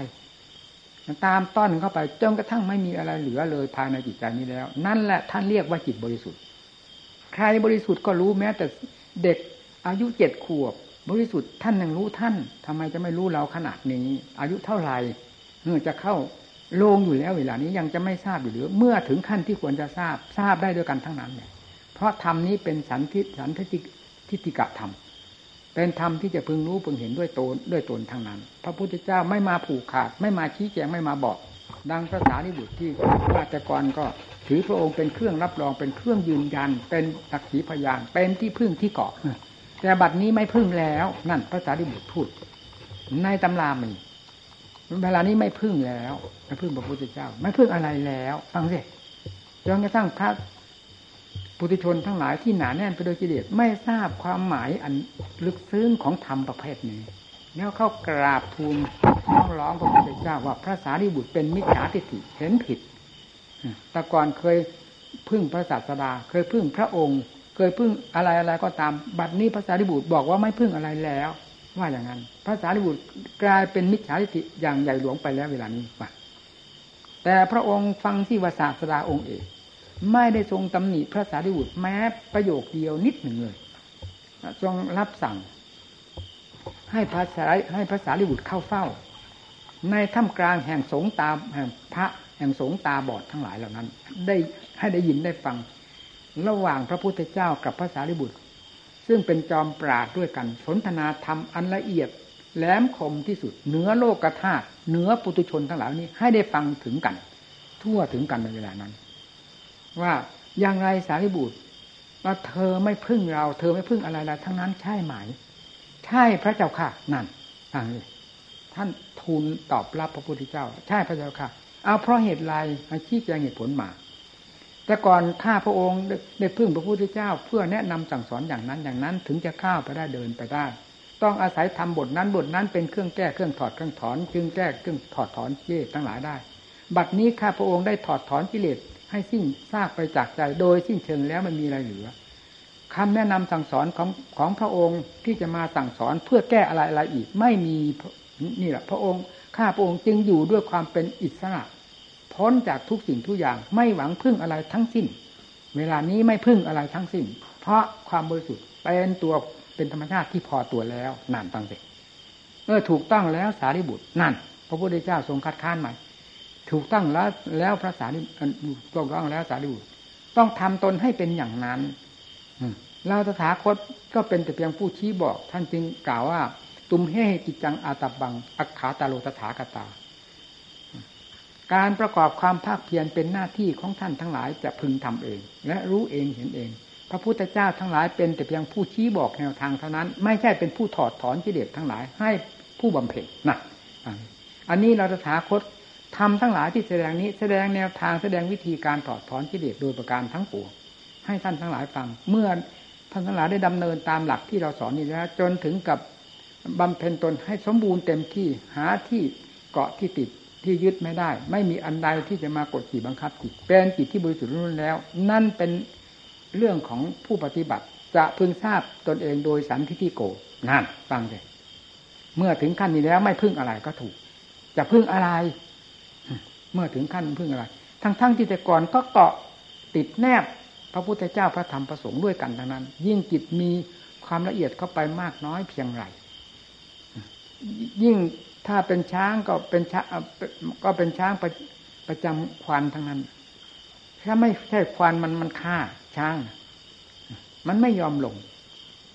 Speaker 1: ตามต้อนเข้าไปจนกระทั่งไม่มีอะไรเหลือเลยภายในจิตใจนี้แล้ว นั่นแหละท่านเรียกว่าจิตบริสุทธิ์ ใครบริสุทธิ์ก็รู้แม้แต่เด็กอายุเจ็ดขวบ บริสุทธิ์ท่านยังรู้ท่านทำไมจะไม่รู้เราขนาดนี้ อายุเท่าไหร่เมื่อจะเข้าโลงอยู่แล้วเวลานี้ยังจะไม่ทราบอยู่หรือเมื่อถึงขั้นที่ควรจะทราบทราบได้ด้วยกันทั้งนั้นเลยเพราะธรรมนี้เป็นสันทิสันทิทิฏฐิกะธรรมเป็นธรรมที่จะพึงรู้พึงเห็นด้วยตนด้วยตนทั้งนั้น พระพุทธเจ้าไม่มาผูกขาด ไม่มาชี้แจงไม่มาบอก ดังพระสารีบุตรที่ราชกรก็ ถือพระองค์เป็นเครื่องรับรองเป็นเครื่องยืนยัน เป็นตักขีพยานเป็นที่พึ่งที่เกาะ แต่บัดนี้ไม่พึ่งแล้ว นั่นพระสารีบุตรพูด ในตำรามีเวลานี้ไม่พึ่งแล้วไม่พึ่งพระพุทธเจ้า ไม่พึ่งอะไรแล้วฟังสิจนกระทั่งพระปุถุชนทั้งหลายที่หนาแน่นไปโดยกิเลสไม่ทราบความหมายอันลึกซึ้งของธรรมประเภทนี้ แล้วเข้ากราบทูลร้องร้องพระพุทธเจ้าว่าพระสารีบุตรเป็นมิจฉาทิฏฐิเห็นผิดแต่ก่อนเคยพึ่งพระศาสดา เคยพึ่งพระองค์ เคยพึ่งอะไรอะไรก็ตาม บัดนี้พระสารีบุตรบอกว่าไม่พึ่งอะไรแล้ว ว่าอย่างนั้น พระสารีบุตรกลายเป็นมิจฉาทิฏฐิอย่างใหญ่หลวงไปแล้วเวลานี้ว่าแต่พระองค์ฟังที่วาศาสดาองค์เอกไม่ได้ทรงตำหนิพระสารีบุตรแม้ประโยคเดียวนิดหนึ่งเลยทรงรับสั่ง ให้พระสาให้พระสารีบุตรเข้าเฝ้า ในถ้ำกลางแห่งสงตาแห่งพระแห่งสงตาบอดทั้งหลายเหล่านั้น ได้ให้ได้ยินได้ฟัง ระหว่างพระพุทธเจ้ากับพระสารีบุตร ซึ่งเป็นจอมปราดด้วยกัน สนทนาธรรมอันละเอียดแหลมคมที่สุดเหนือโลกธาตุเหนือปุตุชนทั้งหลายนี้ให้ได้ฟังถึงกัน ทั่วถึงกันในเวลานั้น ว่าอย่างไรสารีบุตรว่าเธอไม่พึ่งเรา เธอไม่พึ่งอะไรเราทั้งนั้นใช่ไหม ใช่พระเจ้าค่ะนั่นทางนี้ท่านทูลตอบรับพระพุทธเจ้า ใช่พระเจ้าค่ะ เอาเพราะเหตุไรอาชี้แจงเหตุผลมา แต่ก่อนข้าพระองค์ได้พึ่งพระพุทธเจ้า เพื่อแนะนำสั่งสอนอย่างนั้นอย่างนั้นถึงจะข้าวไปได้เดินไปได้ ต้องอาศัยทำบทนั้นบทนั้นเป็นเครื่องแก้เครื่องถอดเครื่องถอนจึงแก้เครื่องถอดถอนกิเลสทั้งหลายได้ บัดนี้ข้าพระองค์ได้ถอดถอนกิเลสให้สิ้นซากไปจากใจโดยสิ้นเชิงแล้วมันมีอะไรเหลือคำแนะนำสั่งสอนของของพระองค์ที่จะมาสั่งสอนเพื่อแก้อะไรอะไรอีก ไม่มีนี่แหละพระองค์ข้าพระองค์จึงอยู่ด้วยความเป็นอิสระ พ้นจากทุกสิ่งทุกอย่าง ไม่หวังพึ่งอะไรทั้งสิ้น เวลานี้ไม่พึ่งอะไรทั้งสิ้น เพราะความบริสุทธิ์เป็นตัวเป็นธรรมชาติที่พอตัวแล้วนั่นตั้งสิเออถูกต้องแล้วสารีบุตรนั่น พระพุทธเจ้าทรงคัดค้านใหม่ถูกต้องแล้วแล้วพระสารีถูกต้องแล้วสารีบุตร ต้องทำตนให้เป็นอย่างนั้นเราตถาคตก็เป็นแต่เพียงผู้ชี้บอก ท่านจึงกล่าวว่า ตุมเฮกิจังอาตบัง อักขาตาโลตถากตา การประกอบความภาคเพียรเป็นหน้าที่ของท่านทั้งหลายจะพึงทำเอง และรู้เองเห็นเอง พระพุทธเจ้าทั้งหลายเป็นแต่เพียงผู้ชี้บอกแนวทางเท่านั้น ไม่ใช่เป็นผู้ถอดถอนกิเลสทั้งหลาย ให้ผู้บำเพ็ญนะอันนี้เราจะถาคตทำทั้งหลายที่แสดงนี้แสดงแนวทางแสดงวิธีการถอดถอนกิเลสโดยประการทั้งปวงให้ท่านทั้งหลายฟัง เมื่อท่านทั้งหลายได้ดำเนินตามหลักที่เราสอนนี้แล้วจนถึงกับบำเพ็ญตนให้สมบูรณ์เต็มที่หาที่เกาะที่ติด ที่ยึดไม่ได้ ไม่มีอันใดที่จะมากดขี่บังคับจิตเป็นจิตที่บริสุทธิ์รุ่นแล้ว นั่นเป็นเรื่องของผู้ปฏิบัติ จะพึงทราบตนเองโดยสันทิฏฐิโกนั่นฟังเลยเมื่อถึงขั้นนี้แล้วไม่พึ่งอะไรก็ถูก จะพึ่งอะไร เมื่อถึงขั้นพึ่งอะไร ทั้งๆทที่แต่ก่อนก็เกาะติดแนบ พระพุทธเจ้าพระธรรมประสงค์ด้วยกันทั้งนั้น ยิ่งจิตมีความละเอียดเข้าไปมากน้อยเพียงไรยิ่ง ถ้าเป็นช้างก็เป็นช้างก็เป็นช้างประประจำควันทั้งนั้น ถ้าไม่ใช่ควันมันมันฆ่าช้าง มันไม่ยอมลง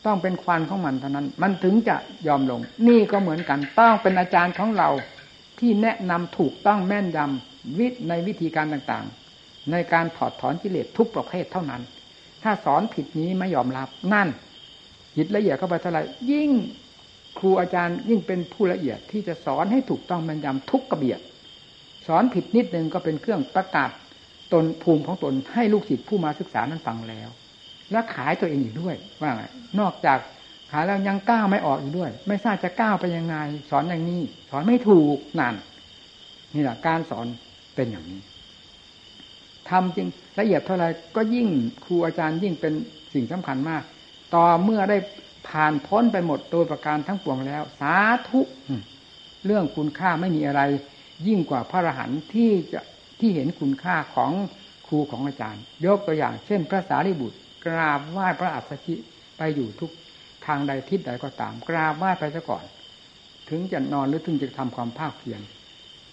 Speaker 1: ต้องเป็นควันของมันเท่านั้น มันถึงจะยอมลง นี่ก็เหมือนกัน ต้องเป็นอาจารย์ของเราที่แนะนำถูกต้องแม่นยำวิในวิธีการต่างๆ ในการถอดถอนกิเลสทุกประเภทเท่านั้น ถ้าสอนผิดนี้ไม่ยอมรับนั่นจิตละเอียดเข้าไปเท่าไหร่ยิ่ง ครูอาจารย์ยิ่งเป็นผู้ละเอียดที่จะสอนให้ถูกต้องม่นยำทุกกระเบียด สอนผิดนิดนึงก็เป็นเครื่องประกาศตนภูมิของตนให้ลูกศิษย์ผู้มาศึกษานั้นฟังแล้ว และขายตัวเองอีกด้วย ว่าไงนอกจากขายแล้วยังก้าวไม่ออกอีกด้วย ไม่ทราบจะก้าวไปยังไง สอนอย่างนี้ สอนไม่ถูกนั่นนี่แหละการสอนเป็นอย่างนี้ทำจริงละเอียดเท่าไรก็ยิ่งครูอาจารย์ยิ่งเป็นสิ่งสำคัญมาก ต่อเมื่อได้ ผ่านพ้นไปหมดโดยประการทั้งปวงแล้ว สาธุเรื่องคุณค่าไม่มีอะไร ยิ่งกว่าพระอรหันต์ที่จะที่เห็นคุณค่าของครูของอาจารย์ ยกตัวอย่าง เช่น พระสารีบุตร กราบไหว้พระอัสสชิไปอยู่ทุกทางใดทิศใดก็ตาม กราบไหว้ไปซะก่อน ถึงจะนอนหรือถึงจะทำความภาคเพียร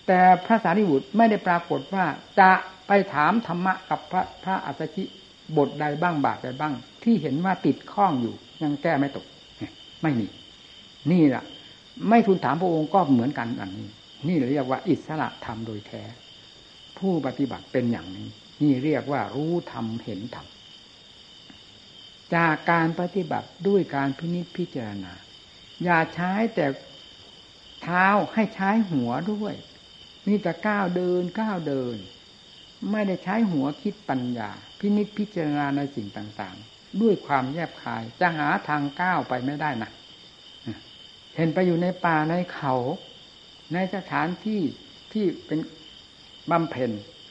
Speaker 1: แต่พระสารีบุตรไม่ได้ปรากฏว่าจะไปถามธรรมะกับพระพระอัสสชิบทใดบ้างบาทใดบ้าง ที่เห็นว่าติดข้องอยู่ยังแก้ไม่ตกไม่มี นี่แหละไม่ทูลถามพระองค์ก็เหมือนกันอันนี้ นี่เรียกว่าอิสระธรรมโดยแท้ ผู้ปฏิบัติเป็นอย่างนี้ นี่เรียกว่ารู้ธรรมเห็นธรรมจากการปฏิบัติด้วยการพินิจพิจารณา อย่าใช้แต่เท้าให้ใช้หัวด้วยนี่แต่ก้าวเดินก้าวเดิน ไม่ได้ใช้หัวคิดปัญญา พินิจพิจารณาในสิ่งต่างๆ ด้วยความแยบคาย จะหาทางก้าวไปไม่ได้นะเห็นไปอยู่ในป่าในเขา ในสถานที่ที่เป็นบำเพ็ญ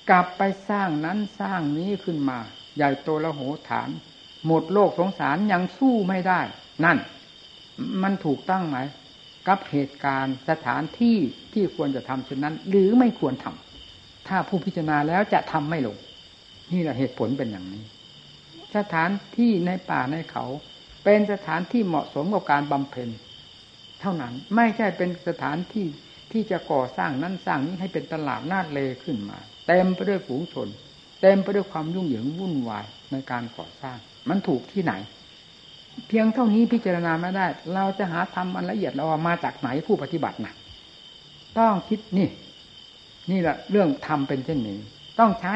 Speaker 1: กลับไปสร้างนั้นสร้างนี้ขึ้นมา ใหญ่โตละโหฐาน หมดโลกสงสารยังสู้ไม่ได้ นั่น มันถูกตั้งไหม กับเหตุการณ์สถานที่ที่ควรจะทำเช่นนั้น หรือไม่ควรทำถ้าผู้พิจารณาแล้วจะทำไม่ลง นี่แหละเหตุผลเป็นอย่างนี้ สถานที่ในป่าในเขา เป็นสถานที่เหมาะสมกับการบำเพ็ญ เท่านั้นไม่ใช่เป็นสถานที่ที่จะก่อสร้างนั้นสร้างนี้ให้เป็นตลาดนาดเลขึ้นมา เต็มไปด้วยฝูงชน เต็มไปด้วยความยุ่งเหยิงวุ่นวายในการก่อสร้าง มันถูกที่ไหน เพียงเท่านี้พิจารณาไม่ได้ เราจะหาทำอันละเอียดเรามาจากไหนผู้ปฏิบัตินะต้องคิดนี่ นี่แหละเรื่องทำเป็นเช่นนี้ ต้องใช้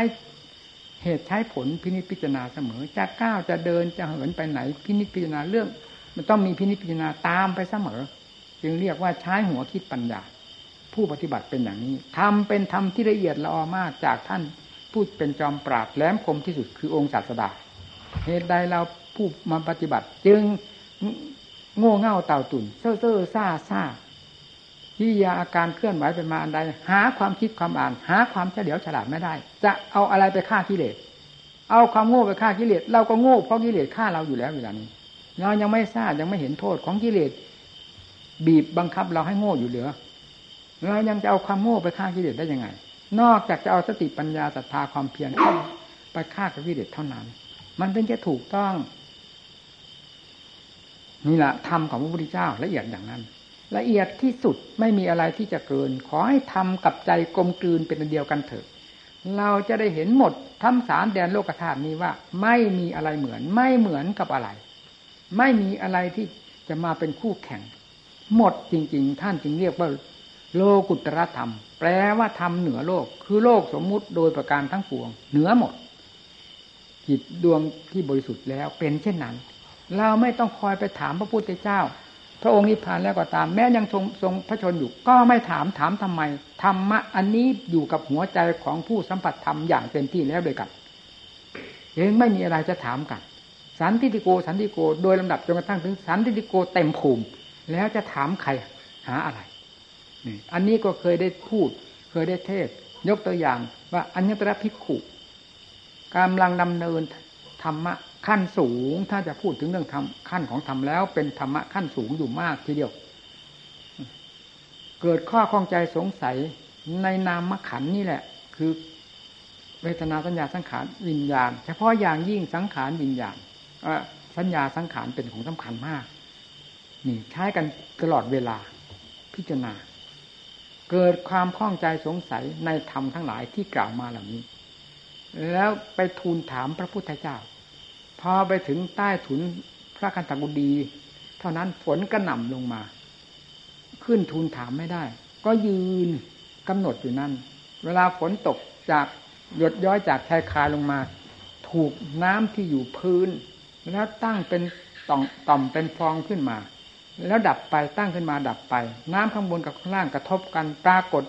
Speaker 1: เหตุใช้ผลพินิจพิจารณาเสมอ จะก้าวจะเดินจะเหินไปไหน พินิจพิจารณาเรื่อง มันต้องมีพินิจพิจารณาตามไปเสมอ จึงเรียกว่าใช้หัวคิดปัญญา ผู้ปฏิบัติเป็นอย่างนี้ทำเป็นธรรมที่ละเอียดละออมากจากท่านผู้เป็นจอมปราดแหลมคมที่สุดคือองค์ศาสดาเหตุใดเราผู้มาปฏิบัติ จึงโง่เง่าเต่าตุ่นเซ่อเซ่อซ่าซ่า ที่ยาอาการเคลื่อนไหวเป็นมาอันใด หาความคิดความอ่าน หาความเฉลียวฉลาดไม่ได้ จะเอาอะไรไปฆ่ากิเลสเอาความโง่ไปฆ่ากิเลสเราก็โง่เพราะกิเลสฆ่าเราอยู่แล้วเวลานี้เรายังไม่ทราบยังไม่เห็นโทษของกิเลสบีบบังคับเราให้โง่อยู่เหลือเรายังจะเอาความโง่ไปฆ่ากิเลสได้ยังไง นอกจากจะเอาสติปัญญาศรัทธาความเพียรเข้าไปฆ่ากับกิเลสเท่านั้น มันเป็นจะถูกต้องนี่แหละธรรมของพระพุทธเจ้าละเอียดอย่างนั้น ละเอียดที่สุดไม่มีอะไรที่จะเกิน ขอให้ทำกับใจกลมกลืนเป็นเดียวกันเถิดเราจะได้เห็นหมดทั้งสารแดนโลกธาตุนี้ว่า ไม่มีอะไรเหมือน ไม่เหมือนกับอะไร ไม่มีอะไรที่จะมาเป็นคู่แข่ง หมดจริง ๆ ท่านจึงเรียกว่าโลกุตรธรรม แปลว่าธรรมเหนือโลก คือโลกสมมุติโดยประการทั้งปวง เหนือหมด จิตดวงที่บริสุทธิ์แล้วเป็นเช่นนั้น เราไม่ต้องคอยไปถามพระพุทธเจ้า พระองค์นิพพานแล้วก็ตาม แม้ยังทรงทรงพระชนอยู่ ก็ไม่ถามถามทำไมธรรมะอันนี้อยู่กับหัวใจของผู้สัมผัสธรรมอย่างเต็มที่แล้วโดยกันเองไม่มีอะไรจะถามกัน สันติโกสันติโกโดยลำดับจนกระทั่งถึงสันติโกเต็มภูมิ แล้วจะถามใครหาอะไรนี่อันนี้ก็เคยได้พูด เคยได้เทศ ยกตัวอย่างว่าอัญญตระพิกขุกำลังดำเนินธรรมะ ขั้นสูงถ้าจะพูดถึงเรื่องธรรมขั้นของธรรมแล้ว เป็นธรรมะขั้นสูงอยู่มากทีเดียว เกิดข้อข้องใจสงสัยในนามขันนี่แหละ คือเวทนาสัญญาสังขารวิญญาณ เฉพาะอย่างยิ่งสังขารวิญญาณสัญญาสังขารเป็นของสำคัญมาก นี่ใช้กันตลอดเวลาพิจารณา เกิดความข้องใจสงสัยในธรรมทั้งหลายที่กล่าวมาเหล่านี้ แล้วไปทูลถามพระพุทธเจ้า พอไปถึงใต้ถุนพระคันธกุฎีเท่านั้นฝนกระหน่ำลงมา ขึ้นทูลถามไม่ได้ ก็ยืนกำหนดอยู่นั่น เวลาฝนตกจากหยดย้อยจากชายคาลงมา ถูกน้ำที่อยู่พื้น แล้วตั้งเป็นต่อมต่อมเป็นฟองขึ้นมา แล้วดับไปตั้งขึ้นมาดับไป น้ำข้างบนกับข้างล่างกระทบกันปรากฏ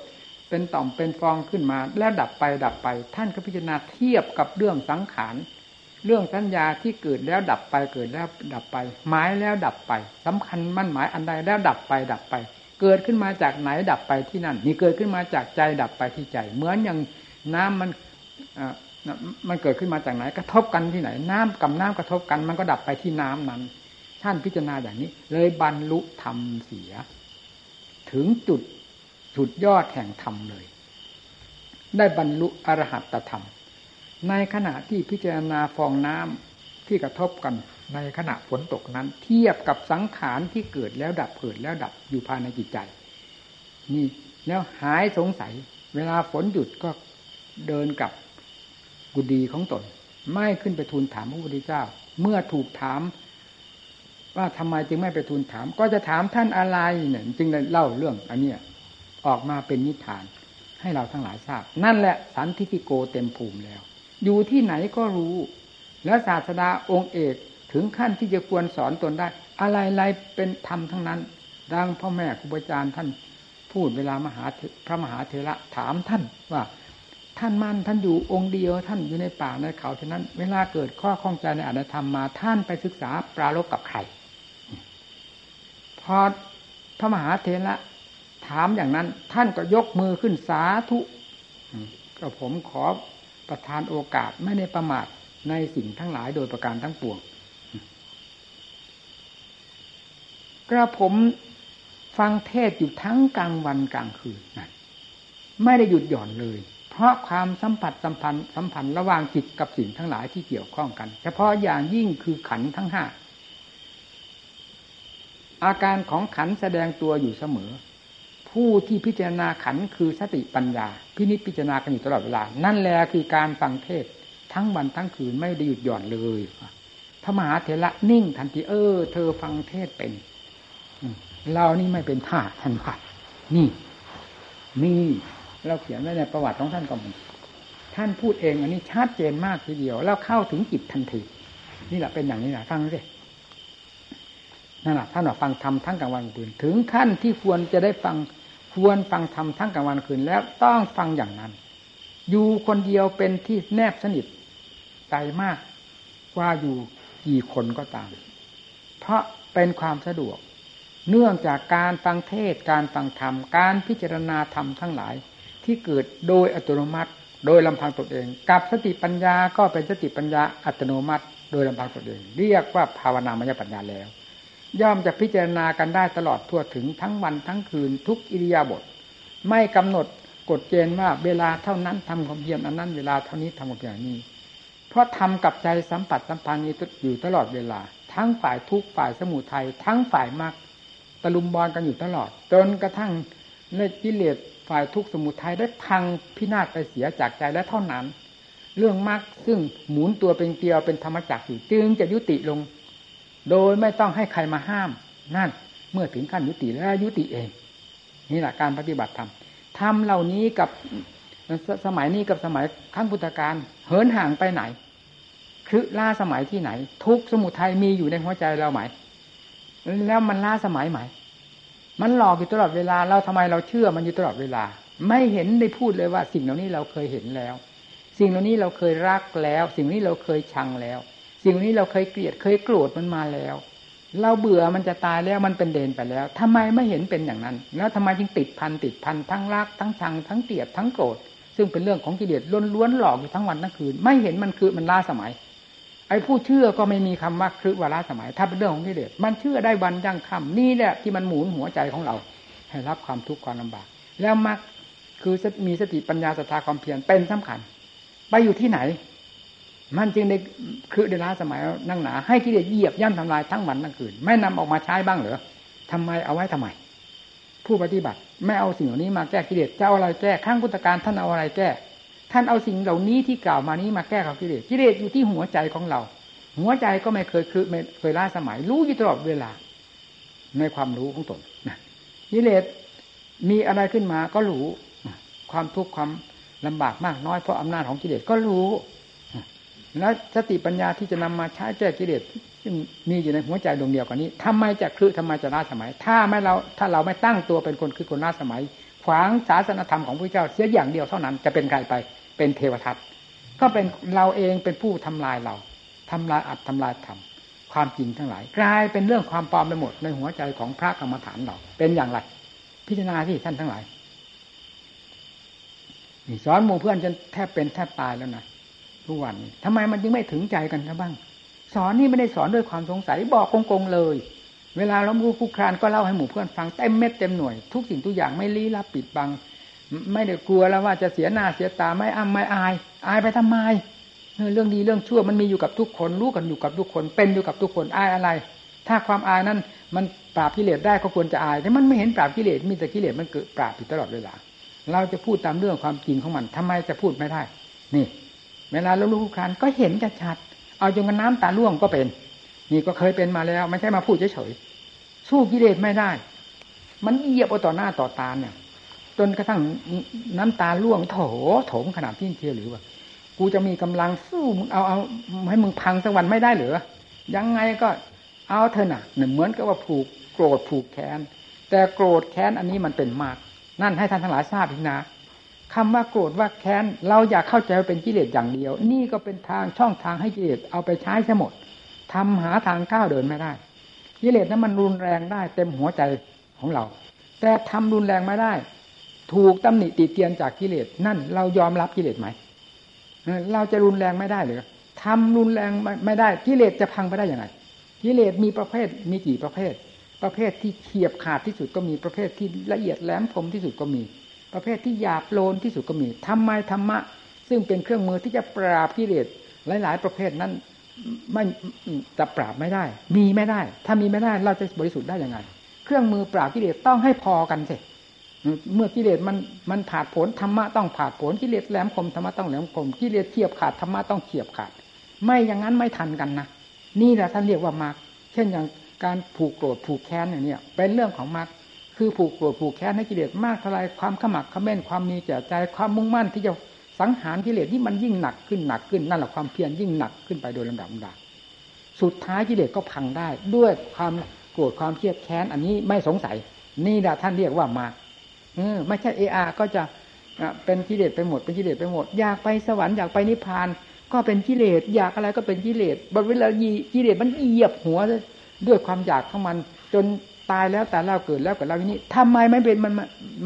Speaker 1: เป็นต่อมเป็นฟองขึ้นมา แล้วดับไปดับไป ท่านก็พิจารณาเทียบกับเรื่องสังขาร เรื่องสัญญาที่เกิดแล้วดับไปเกิดแล้วดับไป หมายแล้วดับไปสำคัญมั่นหมายอันใดแล้วดับไปดับไป เกิดขึ้นมาจากไหนดับไปที่นั่น นี่เกิดขึ้นมาจากใจดับไปที่ใจ เหมือนอย่างน้ำมันมันเกิดขึ้นมาจากไหนกระทบกันที่ไหน น้ำกับน้ำกระทบกันมันก็ดับไปที่น้ำนั้นท่านพิจารณาอย่างนี้ เลยบรรลุธรรมเสีย ถึงจุดสุดยอดแห่งธรรมเลย ได้บรรลุอรหัตธรรม ในขณะที่พิจารณาฟองน้ำที่กระทบกันในขณะฝนตกนั้น เทียบกับสังขารที่เกิดแล้วดับเกิดแล้วดับอยู่ภายในจิตใจ นี่แล้วหายสงสัย เวลาฝนหยุดก็เดินกับกุดีของตน ไม่ขึ้นไปทูลถามพระพุทธเจ้า เมื่อถูกถาม ว่าทำไมจึงไม่ไปทูลถาม ก็จะถามท่านอะไรเนี่ยจึงเล่าเรื่องอันเนี้ยออกมาเป็นนิทานให้เราทั้งหลายทราบ นั่นแหละสันทิฏฐิโกเต็มภูมิแล้ว อยู่ที่ไหนก็รู้ แล้วศาสดาองค์เอกถึงขั้นที่จะควรสอนตนได้ อะไรๆเป็นธรรมทั้งนั้น ดังพ่อแม่ครูบาอาจารย์ท่านพูดเวลามหาพระมหาเถระถามท่านว่า ท่านมั่นท่านอยู่องค์เดียวท่านอยู่ในป่าในเขาเท่านั้น เวลาเกิดข้อข้องใจในอารธรรมมาท่านไปศึกษาปรารบกับใครพอพระมหาเทระถามอย่างนั้น ท่านก็ยกมือขึ้นสาธุก็ผมขอ ประทานโอกาสไม่ได้ประมาทในสิ่งทั้งหลายโดยประการทั้งปวงกระผมฟังเทศอยู่ทั้งกลางวันกลางคืนนั่นไม่ได้หยุดหย่อนเลย เพราะความสัมผัสสัมพันธ์สัมพันธ์ระหว่างจิตกับสิ่งทั้งหลายที่เกี่ยวข้องกัน เฉพาะอย่างยิ่งคือขันทั้งห้าอาการของขันแสดงตัวอยู่เสมอ ผู้ที่พิจารณาขันคือสติปัญญา พินิจพิจารณากันอยู่ตลอดเวลา นั่นแหละคือการฟังเทศทั้งวันทั้งคืนไม่ได้หยุดหย่อนเลยพระมหาเถระนิ่งทันทีเออ เธอฟังเทศเป็นเรานี่ไม่เป็นท่าท่านผัดนี่นี่เราเขียนไว้ในประวัติของท่านก็มีท่านพูดเองอันนี้ชัดเจนมากทีเดียว แล้วเข้าถึงจิตทันที นี่แหละเป็นอย่างนี้แหละฟังสินั่นแหละท่านบอกฟังธรรมทั้งกลางวันคืนถึงขั้นที่ควรจะได้ฟัง ควรฟังธรรมทั้งกลางวันคืนแล้วต้องฟังอย่างนั้น อยู่คนเดียวเป็นที่แนบสนิทใจมากกว่าอยู่กี่คนก็ตาม เพราะเป็นความสะดวก เนื่องจากการฟังเทศการฟังธรรม การพิจารณาธรรมทั้งหลาย ที่เกิดโดยอัตโนมัติ โดยลำพังตนเอง กับสติปัญญาก็เป็นสติปัญญาอัตโนมัติ โดยลำพังตนเอง เรียกว่าภาวนามยปัญญาแล้ว ย่อมจะพิจารณากันได้ตลอดทั่วถึงทั้งวันทั้งคืนทุกอิริยาบถไม่กำหนดกฎเกณฑ์ว่าเวลาเท่านั้นทำความเพียรอันนั้นเวลาเท่านี้ทำความเพียรนี้ เพราะทำกับใจสัมผัสสัมพันธ์นี้อยู่ตลอดเวลา ทั้งฝ่ายทุกฝ่ายสมุทัยทั้งฝ่ายมรรคตะลุมบอลกันอยู่ตลอด จนกระทั่งในกิเลสฝ่ายทุกสมุทัยได้พังพินาศไปเสียจากใจและเท่านั้น เรื่องมรรคซึ่งหมุนตัวเป็นเกลียวเป็นธรรมจักรอยู่จึงจะยุติลง โดยไม่ต้องให้ใครมาห้าม นั่น เมื่อถึงขั้นยุติแล้วยุติเอง นี่แหละการปฏิบัติธรรมทำเหล่านี้กับสมัยนี้กับสมัยขั้งพุทธกาลเหินห่างไปไหน คือล่าสมัยที่ไหน ทุกสมุทัยมีอยู่ในหัวใจเราไหม แล้วมันล่าสมัยไหม มันหลอกอยู่ตลอดเวลา เราทำไมเราเชื่อมันอยู่ตลอดเวลา ไม่เห็นได้พูดเลยว่า สิ่งเหล่านี้เราเคยเห็นแล้ว สิ่งเหล่านี้เราเคยรักแล้ว สิ่งนี้เราเคยชังแล้ว สิ่งนี้เราเคยเกลียดเคยโกรธมันมาแล้ว เราเบื่อมันจะตายแล้วมันเป็นเดนไปแล้วทำไมไม่เห็นเป็นอย่างนั้น แล้วทำไมจึงติดพันติดพันทั้งรักทั้งชังทั้งเกลียดทั้งโกรธซึ่งเป็นเรื่องของกิเลสล้วนๆหลอกอยู่ทั้งวันทั้งคืน ไม่เห็นมันคือมันล้าสมัย ไอ้ผู้เชื่อก็ไม่มีคำว่าคือว่าล้าสมัย ถ้าเป็นเรื่องของกิเลสมันเชื่อได้วันยั่งค่ำนี่แหละที่มันหมุนหัวใจของเรา ให้รับความทุกข์ความลำบาก แล้วมักคือมีสติปัญญาศรัทธาความเพียรเป็นสำคัญ ไปอยู่ที่ไหน มันจึงได้คือเดล้าสมัยนั่งหนา ให้กิเลสเหยียบย่ำทำลายทั้งวันทั้งคืน ไม่นำออกมาใช้บ้างเหรอทำไมเอาไว้ทำไม ผู้ปฏิบัติ ไม่เอาสิ่งเหล่านี้มาแก้กิเลสจะเอาอะไรแก้ข้างพุทธการท่านเอาอะไรแก้ ท่านเอาสิ่งเหล่านี้ที่กล่าวมานี้มาแก้กับกิเลสกิเลสอยู่ที่หัวใจของเรา หัวใจก็ไม่เคยคือไม่เคยล้าสมัย รู้อยู่ตลอดเวลา ในความรู้ของตนนะกิเลสมีอะไรขึ้นมาก็รู้ความทุกข์ความลำบากมากน้อยเพราะอำนาจของกิเลสก็รู้ แล้วสติปัญญาที่จะนำมาใช้แก้กิเลสซึ่งมีอยู่ในหัวใจดวงเดียวกันนี้ทำไมจะคือทำไมจะล้าสมัย ถ้าไม่เราถ้าเราไม่ตั้งตัวเป็นคนคือคนล้าสมัย ขวางศาสนธรรมของพระเจ้าเสียอย่างเดียวเท่านั้นจะเป็นใครไปเป็นเทวทัตก็เป็นเราเองเป็นผู้ทำลายเราทำลายอัดทำลายธรรมความจริงทั้งหลาย กลายเป็นเรื่องความปลอมไปหมดในหัวใจของพระกรรมฐานเรา เป็นอย่างไรพิจารณาที่ท่านทั้งหลายสอนหมู่เพื่อนจนแทบเป็นแทบตายแล้วนะ ทุกวันทำไมมันจึงไม่ถึงใจกันนะบ้าง สอนนี่ไม่ได้สอนด้วยความสงสัยบอกโกงๆเลย เวลาเราพูดครานก็เล่าให้หมู่เพื่อนฟังเต็มเม็ดเต็มหน่วย ทุกสิ่งทุกอย่างไม่ลี้ลับปิดบัง ไม่ได้กลัวแล้วว่าจะเสียหน้าเสียตาไม่อ้ำไม่อาย อายไปทำไมเรื่องดีเรื่องชั่วมันมีอยู่กับทุกคนรู้กันอยู่กับทุกคนเป็นอยู่กับทุกคนอายอะไร ถ้าความอายนั้นมันปราบกิเลสได้ก็ควรจะอาย แต่มันไม่เห็นปราบกิเลสมีแต่กิเลสมันเกิดปราบอยู่ตลอดเวลาเราจะพูดตามเรื่องความจริงของมันทำไมจะพูดไม่ได้ นี่ เวลาเราลูกคานก็เห็นชัด เอาจนกันน้ำตาล่วงก็เป็น นี่ก็เคยเป็นมาแล้ว ไม่ใช่มาพูดเฉยๆสู้กิเลสไม่ได้ มันเหยียบเอาต่อหน้าต่อตาเนี่ย จนกระทั่งน้ำตาล่วงโถโถมขนาดที่เทียหรือว่ากูจะมีกำลังสู้มึงเอาเอาให้มึงพังสักวันไม่ได้หรือยังไงก็เอาเถอะน่ะเหมือนกับว่าผูกโกรธผูกแค้นแต่โกรธแค้นอันนี้มันเป็นมาก นั่นให้ท่านทั้งหลายทราบอีนะ คำว่าโกรธว่าแค้นเราอยากเข้าใจว่าเป็นกิเลสอย่างเดียว นี่ก็เป็นทางช่องทางให้กิเลสเอาไปใช้ใช่หมดทำหาทางก้าวเดินไม่ได้กิเลสนั้นมันรุนแรงได้เต็มหัวใจของเรา แต่ทำรุนแรงไม่ได้ ถูกตำหนิติเตียนจากกิเลสนั่น เรายอมรับกิเลสไหมเราจะรุนแรงไม่ได้หรือทำรุนแรงไม่ได้กิเลสจะพังไปได้ยังไงกิเลสมีประเภทมีกี่ประเภท ประเภทที่เฉียบขาดที่สุดก็มีประเภทที่ละเอียดแหลมคมที่สุดก็มี ประเภทที่หยาบโลนที่สุดก็มีทำไมธรรมะ ซึ่งเป็นเครื่องมือที่จะปราบกิเลสหลาย ๆ ประเภทนั้นไม่จะปราบไม่ได้ มีไม่ได้ ถ้ามีไม่ได้เราจะบริสุทธิ์ได้ยังไง เครื่องมือปราบกิเลสต้องให้พอกันสิเมื่อกิเลสมันมันผาดผลธรรมะต้องผาดผลกิเลสแหลมคมธรรมะต้องแหลมคมกิเลสเฉียบขาดธรรมะต้องเฉียบขาด ไม่อย่างนั้นไม่ทันกันนะนี่แหละท่านเรียกว่ามรรคเช่นอย่างการผูกโกรธผูกแค้นอย่างนี้เป็นเรื่องของมรรค คือผูกโกรธผูกแค้นให้กิเลสมากเท่าไรความขมักขม้นความมีแก่ใจความมุ่งมั่นที่จะสังหารกิเลสที่มันยิ่งหนักขึ้นหนักขึ้นนั่นแหละความเพียรยิ่งหนักขึ้นไปโดยลำดับลำดับสุดท้ายกิเลสก็พังได้ ด้วยความโกรธความเครียดแค้น อันนี้ไม่สงสัย นี่แหละท่านเรียกว่ามาเออไม่ใช่เออาก็จะเป็นกิเลสไปหมดเป็นกิเลสไปหมด อยากไปสวรรค์อยากไปนิพพานก็เป็นกิเลสอยากอะไรก็เป็นกิเลสบางเวลากิเลสมันเหยียบหัวด้วยความอยากของมัน จน ตายแล้วแต่เราเกิดแล้วกับเราอย่างนี้ทำไมไม่เป็นมัน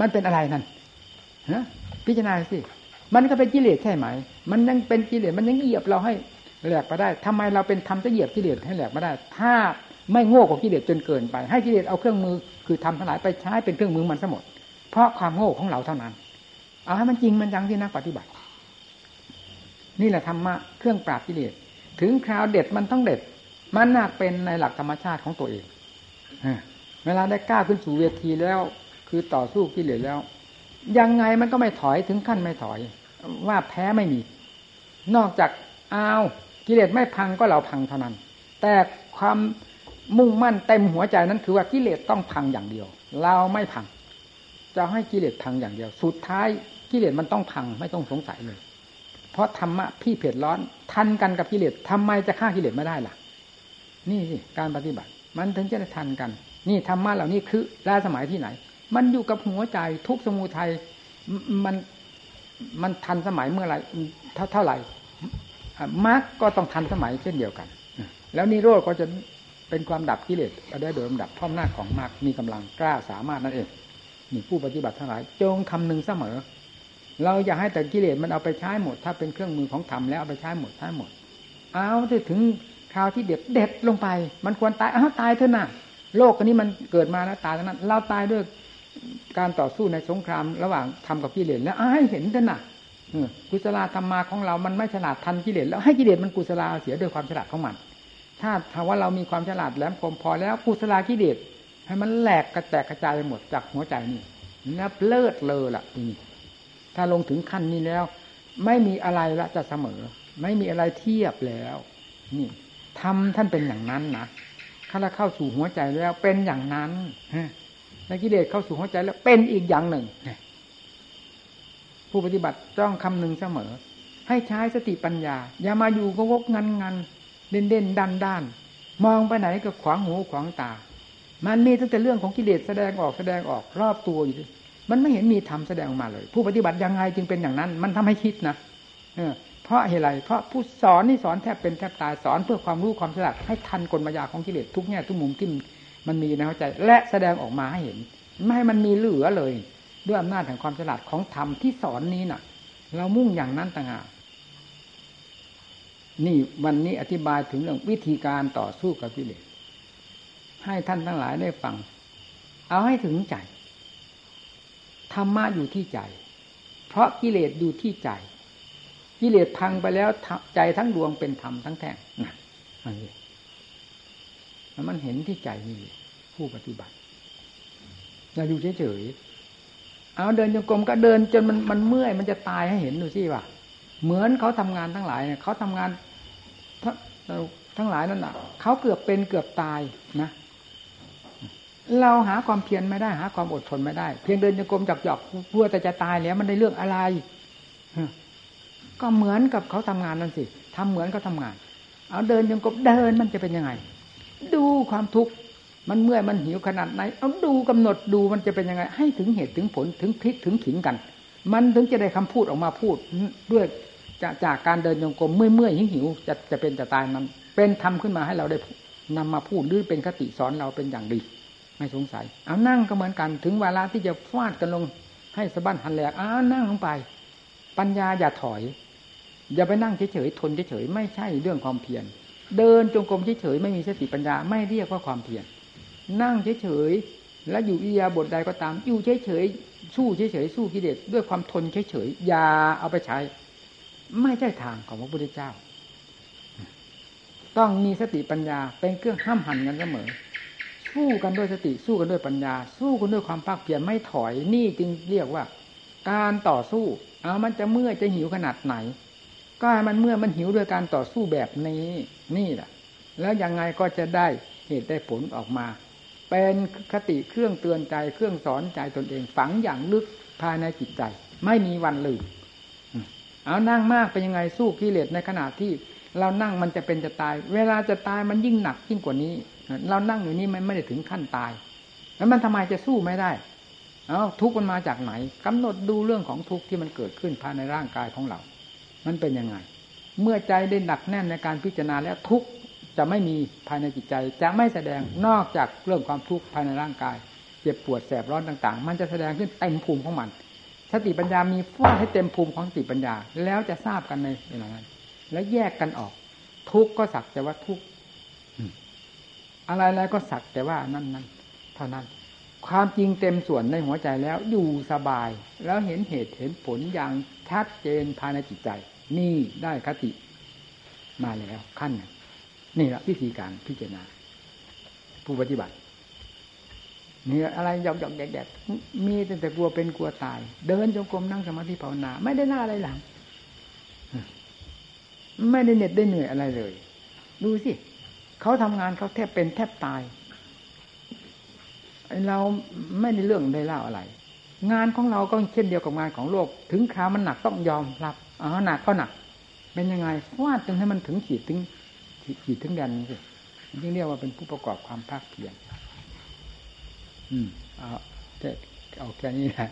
Speaker 1: มันเป็นอะไรนั่นฮะพิจารณาสิมันก็เป็นกิเลสใช่ไหม มันยังเป็นกิเลสมันยังเหยียบเราให้แหลกไปได้ทำไมเราเป็นทำจะเหยียบกิเลสให้แหลกไม่ได้ ถ้าไม่โง่กว่ากิเลสจนเกินไป ให้กิเลสเอาเครื่องมือ คือทำทั้งหลายไปใช้เป็นเครื่องมือมันสมด เพราะความโง่ของเราเท่านั้น เอาให้มันจริงมันจังที่นักปฏิบัติ นี่แหละธรรมะเครื่องปราบกิเลส ถึงคราวเด็ดมันต้องเด็ด มันน่าเป็นในหลักธรรมชาติของตัวเอง เวลาได้กล้าขึ้นสู่เวทีแล้ว คือต่อสู้กิเลสแล้ว ยังไงมันก็ไม่ถอยถึงขั้นไม่ถอย ว่าแพ้ไม่มี นอกจากอ้าวกิเลสไม่พังก็เราพังเท่านั้น แต่ความมุ่งมั่นเต็มหัวใจนั้นคือว่ากิเลสต้องพังอย่างเดียว เราไม่พัง จะให้กิเลสพังอย่างเดียว สุดท้ายกิเลสมันต้องพังไม่ต้องสงสัยเลย เพราะธรรมะพี่เผ็ดร้อน ทันกันกับกิเลสทำไมจะฆ่ากิเลสไม่ได้ล่ะ นี่สิการปฏิบัติ มันถึงจะทันกัน นี่ธรรมะเหล่านี้คือล้สมัยที่ไหน มันอยู่กับหัวใจทุกสมุทัยมันมันทันสมัยเมื่อไรเท่าเท่าไหร่มรรคก็ต้องทันสมัยเช่นเดียวกัน แล้วนิโรธก็จะเป็นความดับกิเลสได้โดยลำดับพร้อมหน้าของมรรคมีกำลังกล้าสามารถนั่นเองนี่ผู้ปฏิบัติทั้งหลาย จงคำนึงเสมอ เราอย่าให้แต่กิเลสมันเอาไปใช้หมด ถ้าเป็นเครื่องมือของธรรมแล้วเอาไปใช้หมดใช้หมด เอาถึงคราวที่เด็ดเด็ดลงไป มันควรตายอ้าวตายเถอะนะ โลกอันนี้มันเกิดมาแล้วตายแล้วนั้นเราตายด้วยการต่อสู้ในสงครามระหว่างทำกับกิเลสแล้วให้เห็นเถอะนะกุศลธรรมมาของเรา มันไม่ฉลาดทันกิเลสแล้วให้กิเลสมันกุศลาเสียด้วยความฉลาดของมัน ถ้าถ้าว่าเรามีความฉลาดแหลมคมพอแล้วกุศลากิเลสให้มันแหลกกระแตกกระจายไปหมดจากหัวใจนี่แล้วเลิศเลอล่ะนี่ถ้าลงถึงขั้นนี้แล้ว ไม่มีอะไรละจะเสมอ ไม่มีอะไรเทียบแล้ว นี่ทำท่านเป็นอย่างนั้นนะ ถ้าเราเข้าสู่หัวใจแล้วเป็นอย่างนั้นแล้วกิเลสเข้าสู่หัวใจแล้วเป็นอีกอย่างหนึ่งผู้ปฏิบัติต้องคำนึงเสมอ ให้ใช้สติปัญญา อย่ามาอยู่ก็วกงันงันเด่นเด่นดันด้าน มองไปไหนก็ขวางหูขวางตา มันมีตั้งแต่เรื่องของกิเลสแสดงออกแสดงออกรอบตัวอยู่มันไม่เห็นมีธรรมแสดงออกมาเลย ผู้ปฏิบัติยังไงจึงเป็นอย่างนั้น มันทำให้คิดนะเออ เพราะเหตุไรเพราะผู้สอนนี่สอนแทบเป็นแทบตายสอนเพื่อความรู้ความฉลาดให้ทันกลมายาของกิเลสทุกแง่ทุกมุมที่มันมีในหัวใจ และแสดงออกมาให้เห็น ไม่ให้มันมีเหลือเลย ด้วยอำนาจแห่งความฉลาดของธรรมที่สอนนี้น่ะ เรามุ่งอย่างนั้นต่างหากนี่วันนี้อธิบายถึงเรื่องวิธีการต่อสู้กับกิเลสให้ท่านทั้งหลายได้ฟัง เอาให้ถึงใจธรรมะอยู่ที่ใจ เพราะกิเลสอยู่ที่ใจ กิเลสพังไปแล้วใจทั้งดวงเป็นธรรมทั้งแท่งนะมันนี้แล้วมันเห็นที่ใจนี่ผู้ปฏิบัติอย่าอยู่เฉยๆเอาเดินจงกรมก็เดินจนมันมันเมื่อยมันจะตายให้เห็นดูสิว่าเหมือนเขาทำงานทั้งหลายเนี่ยเขาทำงานทั้งหลายนั่นน่ะเขาเกือบเป็นเกือบตายนะเราหาความเพียรไม่ได้หาความอดทนไม่ได้ เพียงเดินจงกรมจับหยอกกลัวแต่จะตายแล้วมันได้เรื่องอะไร ก็เหมือนกับเขาทำงานนั่นสิทำเหมือนเขาทางาน เอาเดินจงกรมเดินมันจะเป็นยังไง ดูความทุกข์มันเมื่อยมันหิวขนาดไหน เอาดูกำหนดดูมันจะเป็นยังไง ให้ถึงเหตุถึงผลถึงพลิกถึงขิงกัน มันถึงจะได้คำพูดออกมาพูดด้วยจากจากการเดินจงกรมเมื่อยเมื่อยหิวหิวจะจะเป็นจะตายนั้นเป็นทำขึ้นมาให้เราได้นำมาพูดหรือเป็นคติสอนเราเป็นอย่างดี ไม่สงสัย เอานั่งก็เหมือนกันถึงเวลาที่จะฟาดกันลงให้สะบั้นหันแหลกอ้านั่งลงไป ปัญญาอย่าถอย อย่าไปนั่งเฉยๆทนเฉยๆไม่ใช่เรื่องความเพียร เดินจงกรมเฉยๆไม่มีสติปัญญาไม่เรียกว่าความเพียร นั่งเฉยๆแล้วอยู่อิยาบทใดก็ตาม อยู่เฉยๆสู้เฉยๆสู้กิเลสด้วยความทนเฉยๆอย่าเอาไปใช้ ไม่ใช่ทางของพระพุทธเจ้า ต้องมีสติปัญญาเป็นเครื่องห้ามหันกันเสมอ สู้กันด้วยสติสู้กันด้วยปัญญา สู้กันด้วยความภาคเพียรไม่ถอยนี่จึงเรียกว่า การต่อสู้เอามันจะเมื่อยจะหิวขนาดไหน ก็มันเมื่อมันหิวด้วยการต่อสู้แบบนี้นี่แหละแล้วยังไงก็จะได้เหตุได้ผลออกมา เป็นคติเครื่องเตือนใจเครื่องสอนใจตนเองฝังอย่างลึกภายในจิตใจ ไม่มีวันลืมเอานั่งมากเป็นยังไงสู้กิเลสในขณะที่เรานั่งมันจะเป็นจะตาย เวลาจะตายมันยิ่งหนักยิ่งกว่านี้ เรานั่งอยู่นี่มันไม่ได้ถึงขั้นตาย แล้วมันทำไมจะสู้ไม่ได้ เอาทุกข์มันมาจากไหนกำหนดดูเรื่องของทุกข์ที่มันเกิดขึ้นภายในร่างกายของเรา มันเป็นยังไง เมื่อใจได้หนักแน่นในการพิจารณาแล้วทุกจะไม่มีภายในจิตใจ จะไม่แสดงนอกจากเรื่องความทุกข์ภายในร่างกาย เจ็บปวดแสบร้อนต่าง ๆ มันจะแสดงขึ้นเต็มภูมิของมันสติปัญญามีฟาดให้เต็มภูมิของสติปัญญา แล้วจะทราบกันในเวลานั้น แล้วแยกกันออก ทุกข์ก็สักแต่ว่าทุกข์อะไรอะไรก็สักแต่ว่านั่นนั่นเท่านั้น ความจริงเต็มส่วนในหัวใจแล้วอยู่สบาย แล้วเห็นเหตุเห็นผลอย่างชัดเจนภายในจิตใจ นี่ได้คติมาแล้วขั้นนี่แหละวิธีการพิจารณา ผู้ปฏิบัตินี่อะไรหยอกหยอกแดกแดกมีแต่กลัวเป็นกลัวตาย เดินจงกรมนั่งสมาธิภาวนา ไม่ได้หน้าอะไรหลัง ไม่ได้เหน็ดได้เหนื่อยอะไรเลย ดูสิเขาทำงานเขาแทบเป็นแทบตาย เราไม่ได้เรื่องได้เล่าอะไร งานของเราก็เช่นเดียวกับงานของโลก ถึงคราวมันหนักต้องยอมรับ อ๋อหนักก็หนัก เป็นยังไงวาดจนให้มันถึงขีดถึงขีดถึงแดนสิยิ่งเรียกว่าเป็นผู้ประกอบความภาคเพียรอืมเอาแค่เอาแค่นี้แหละ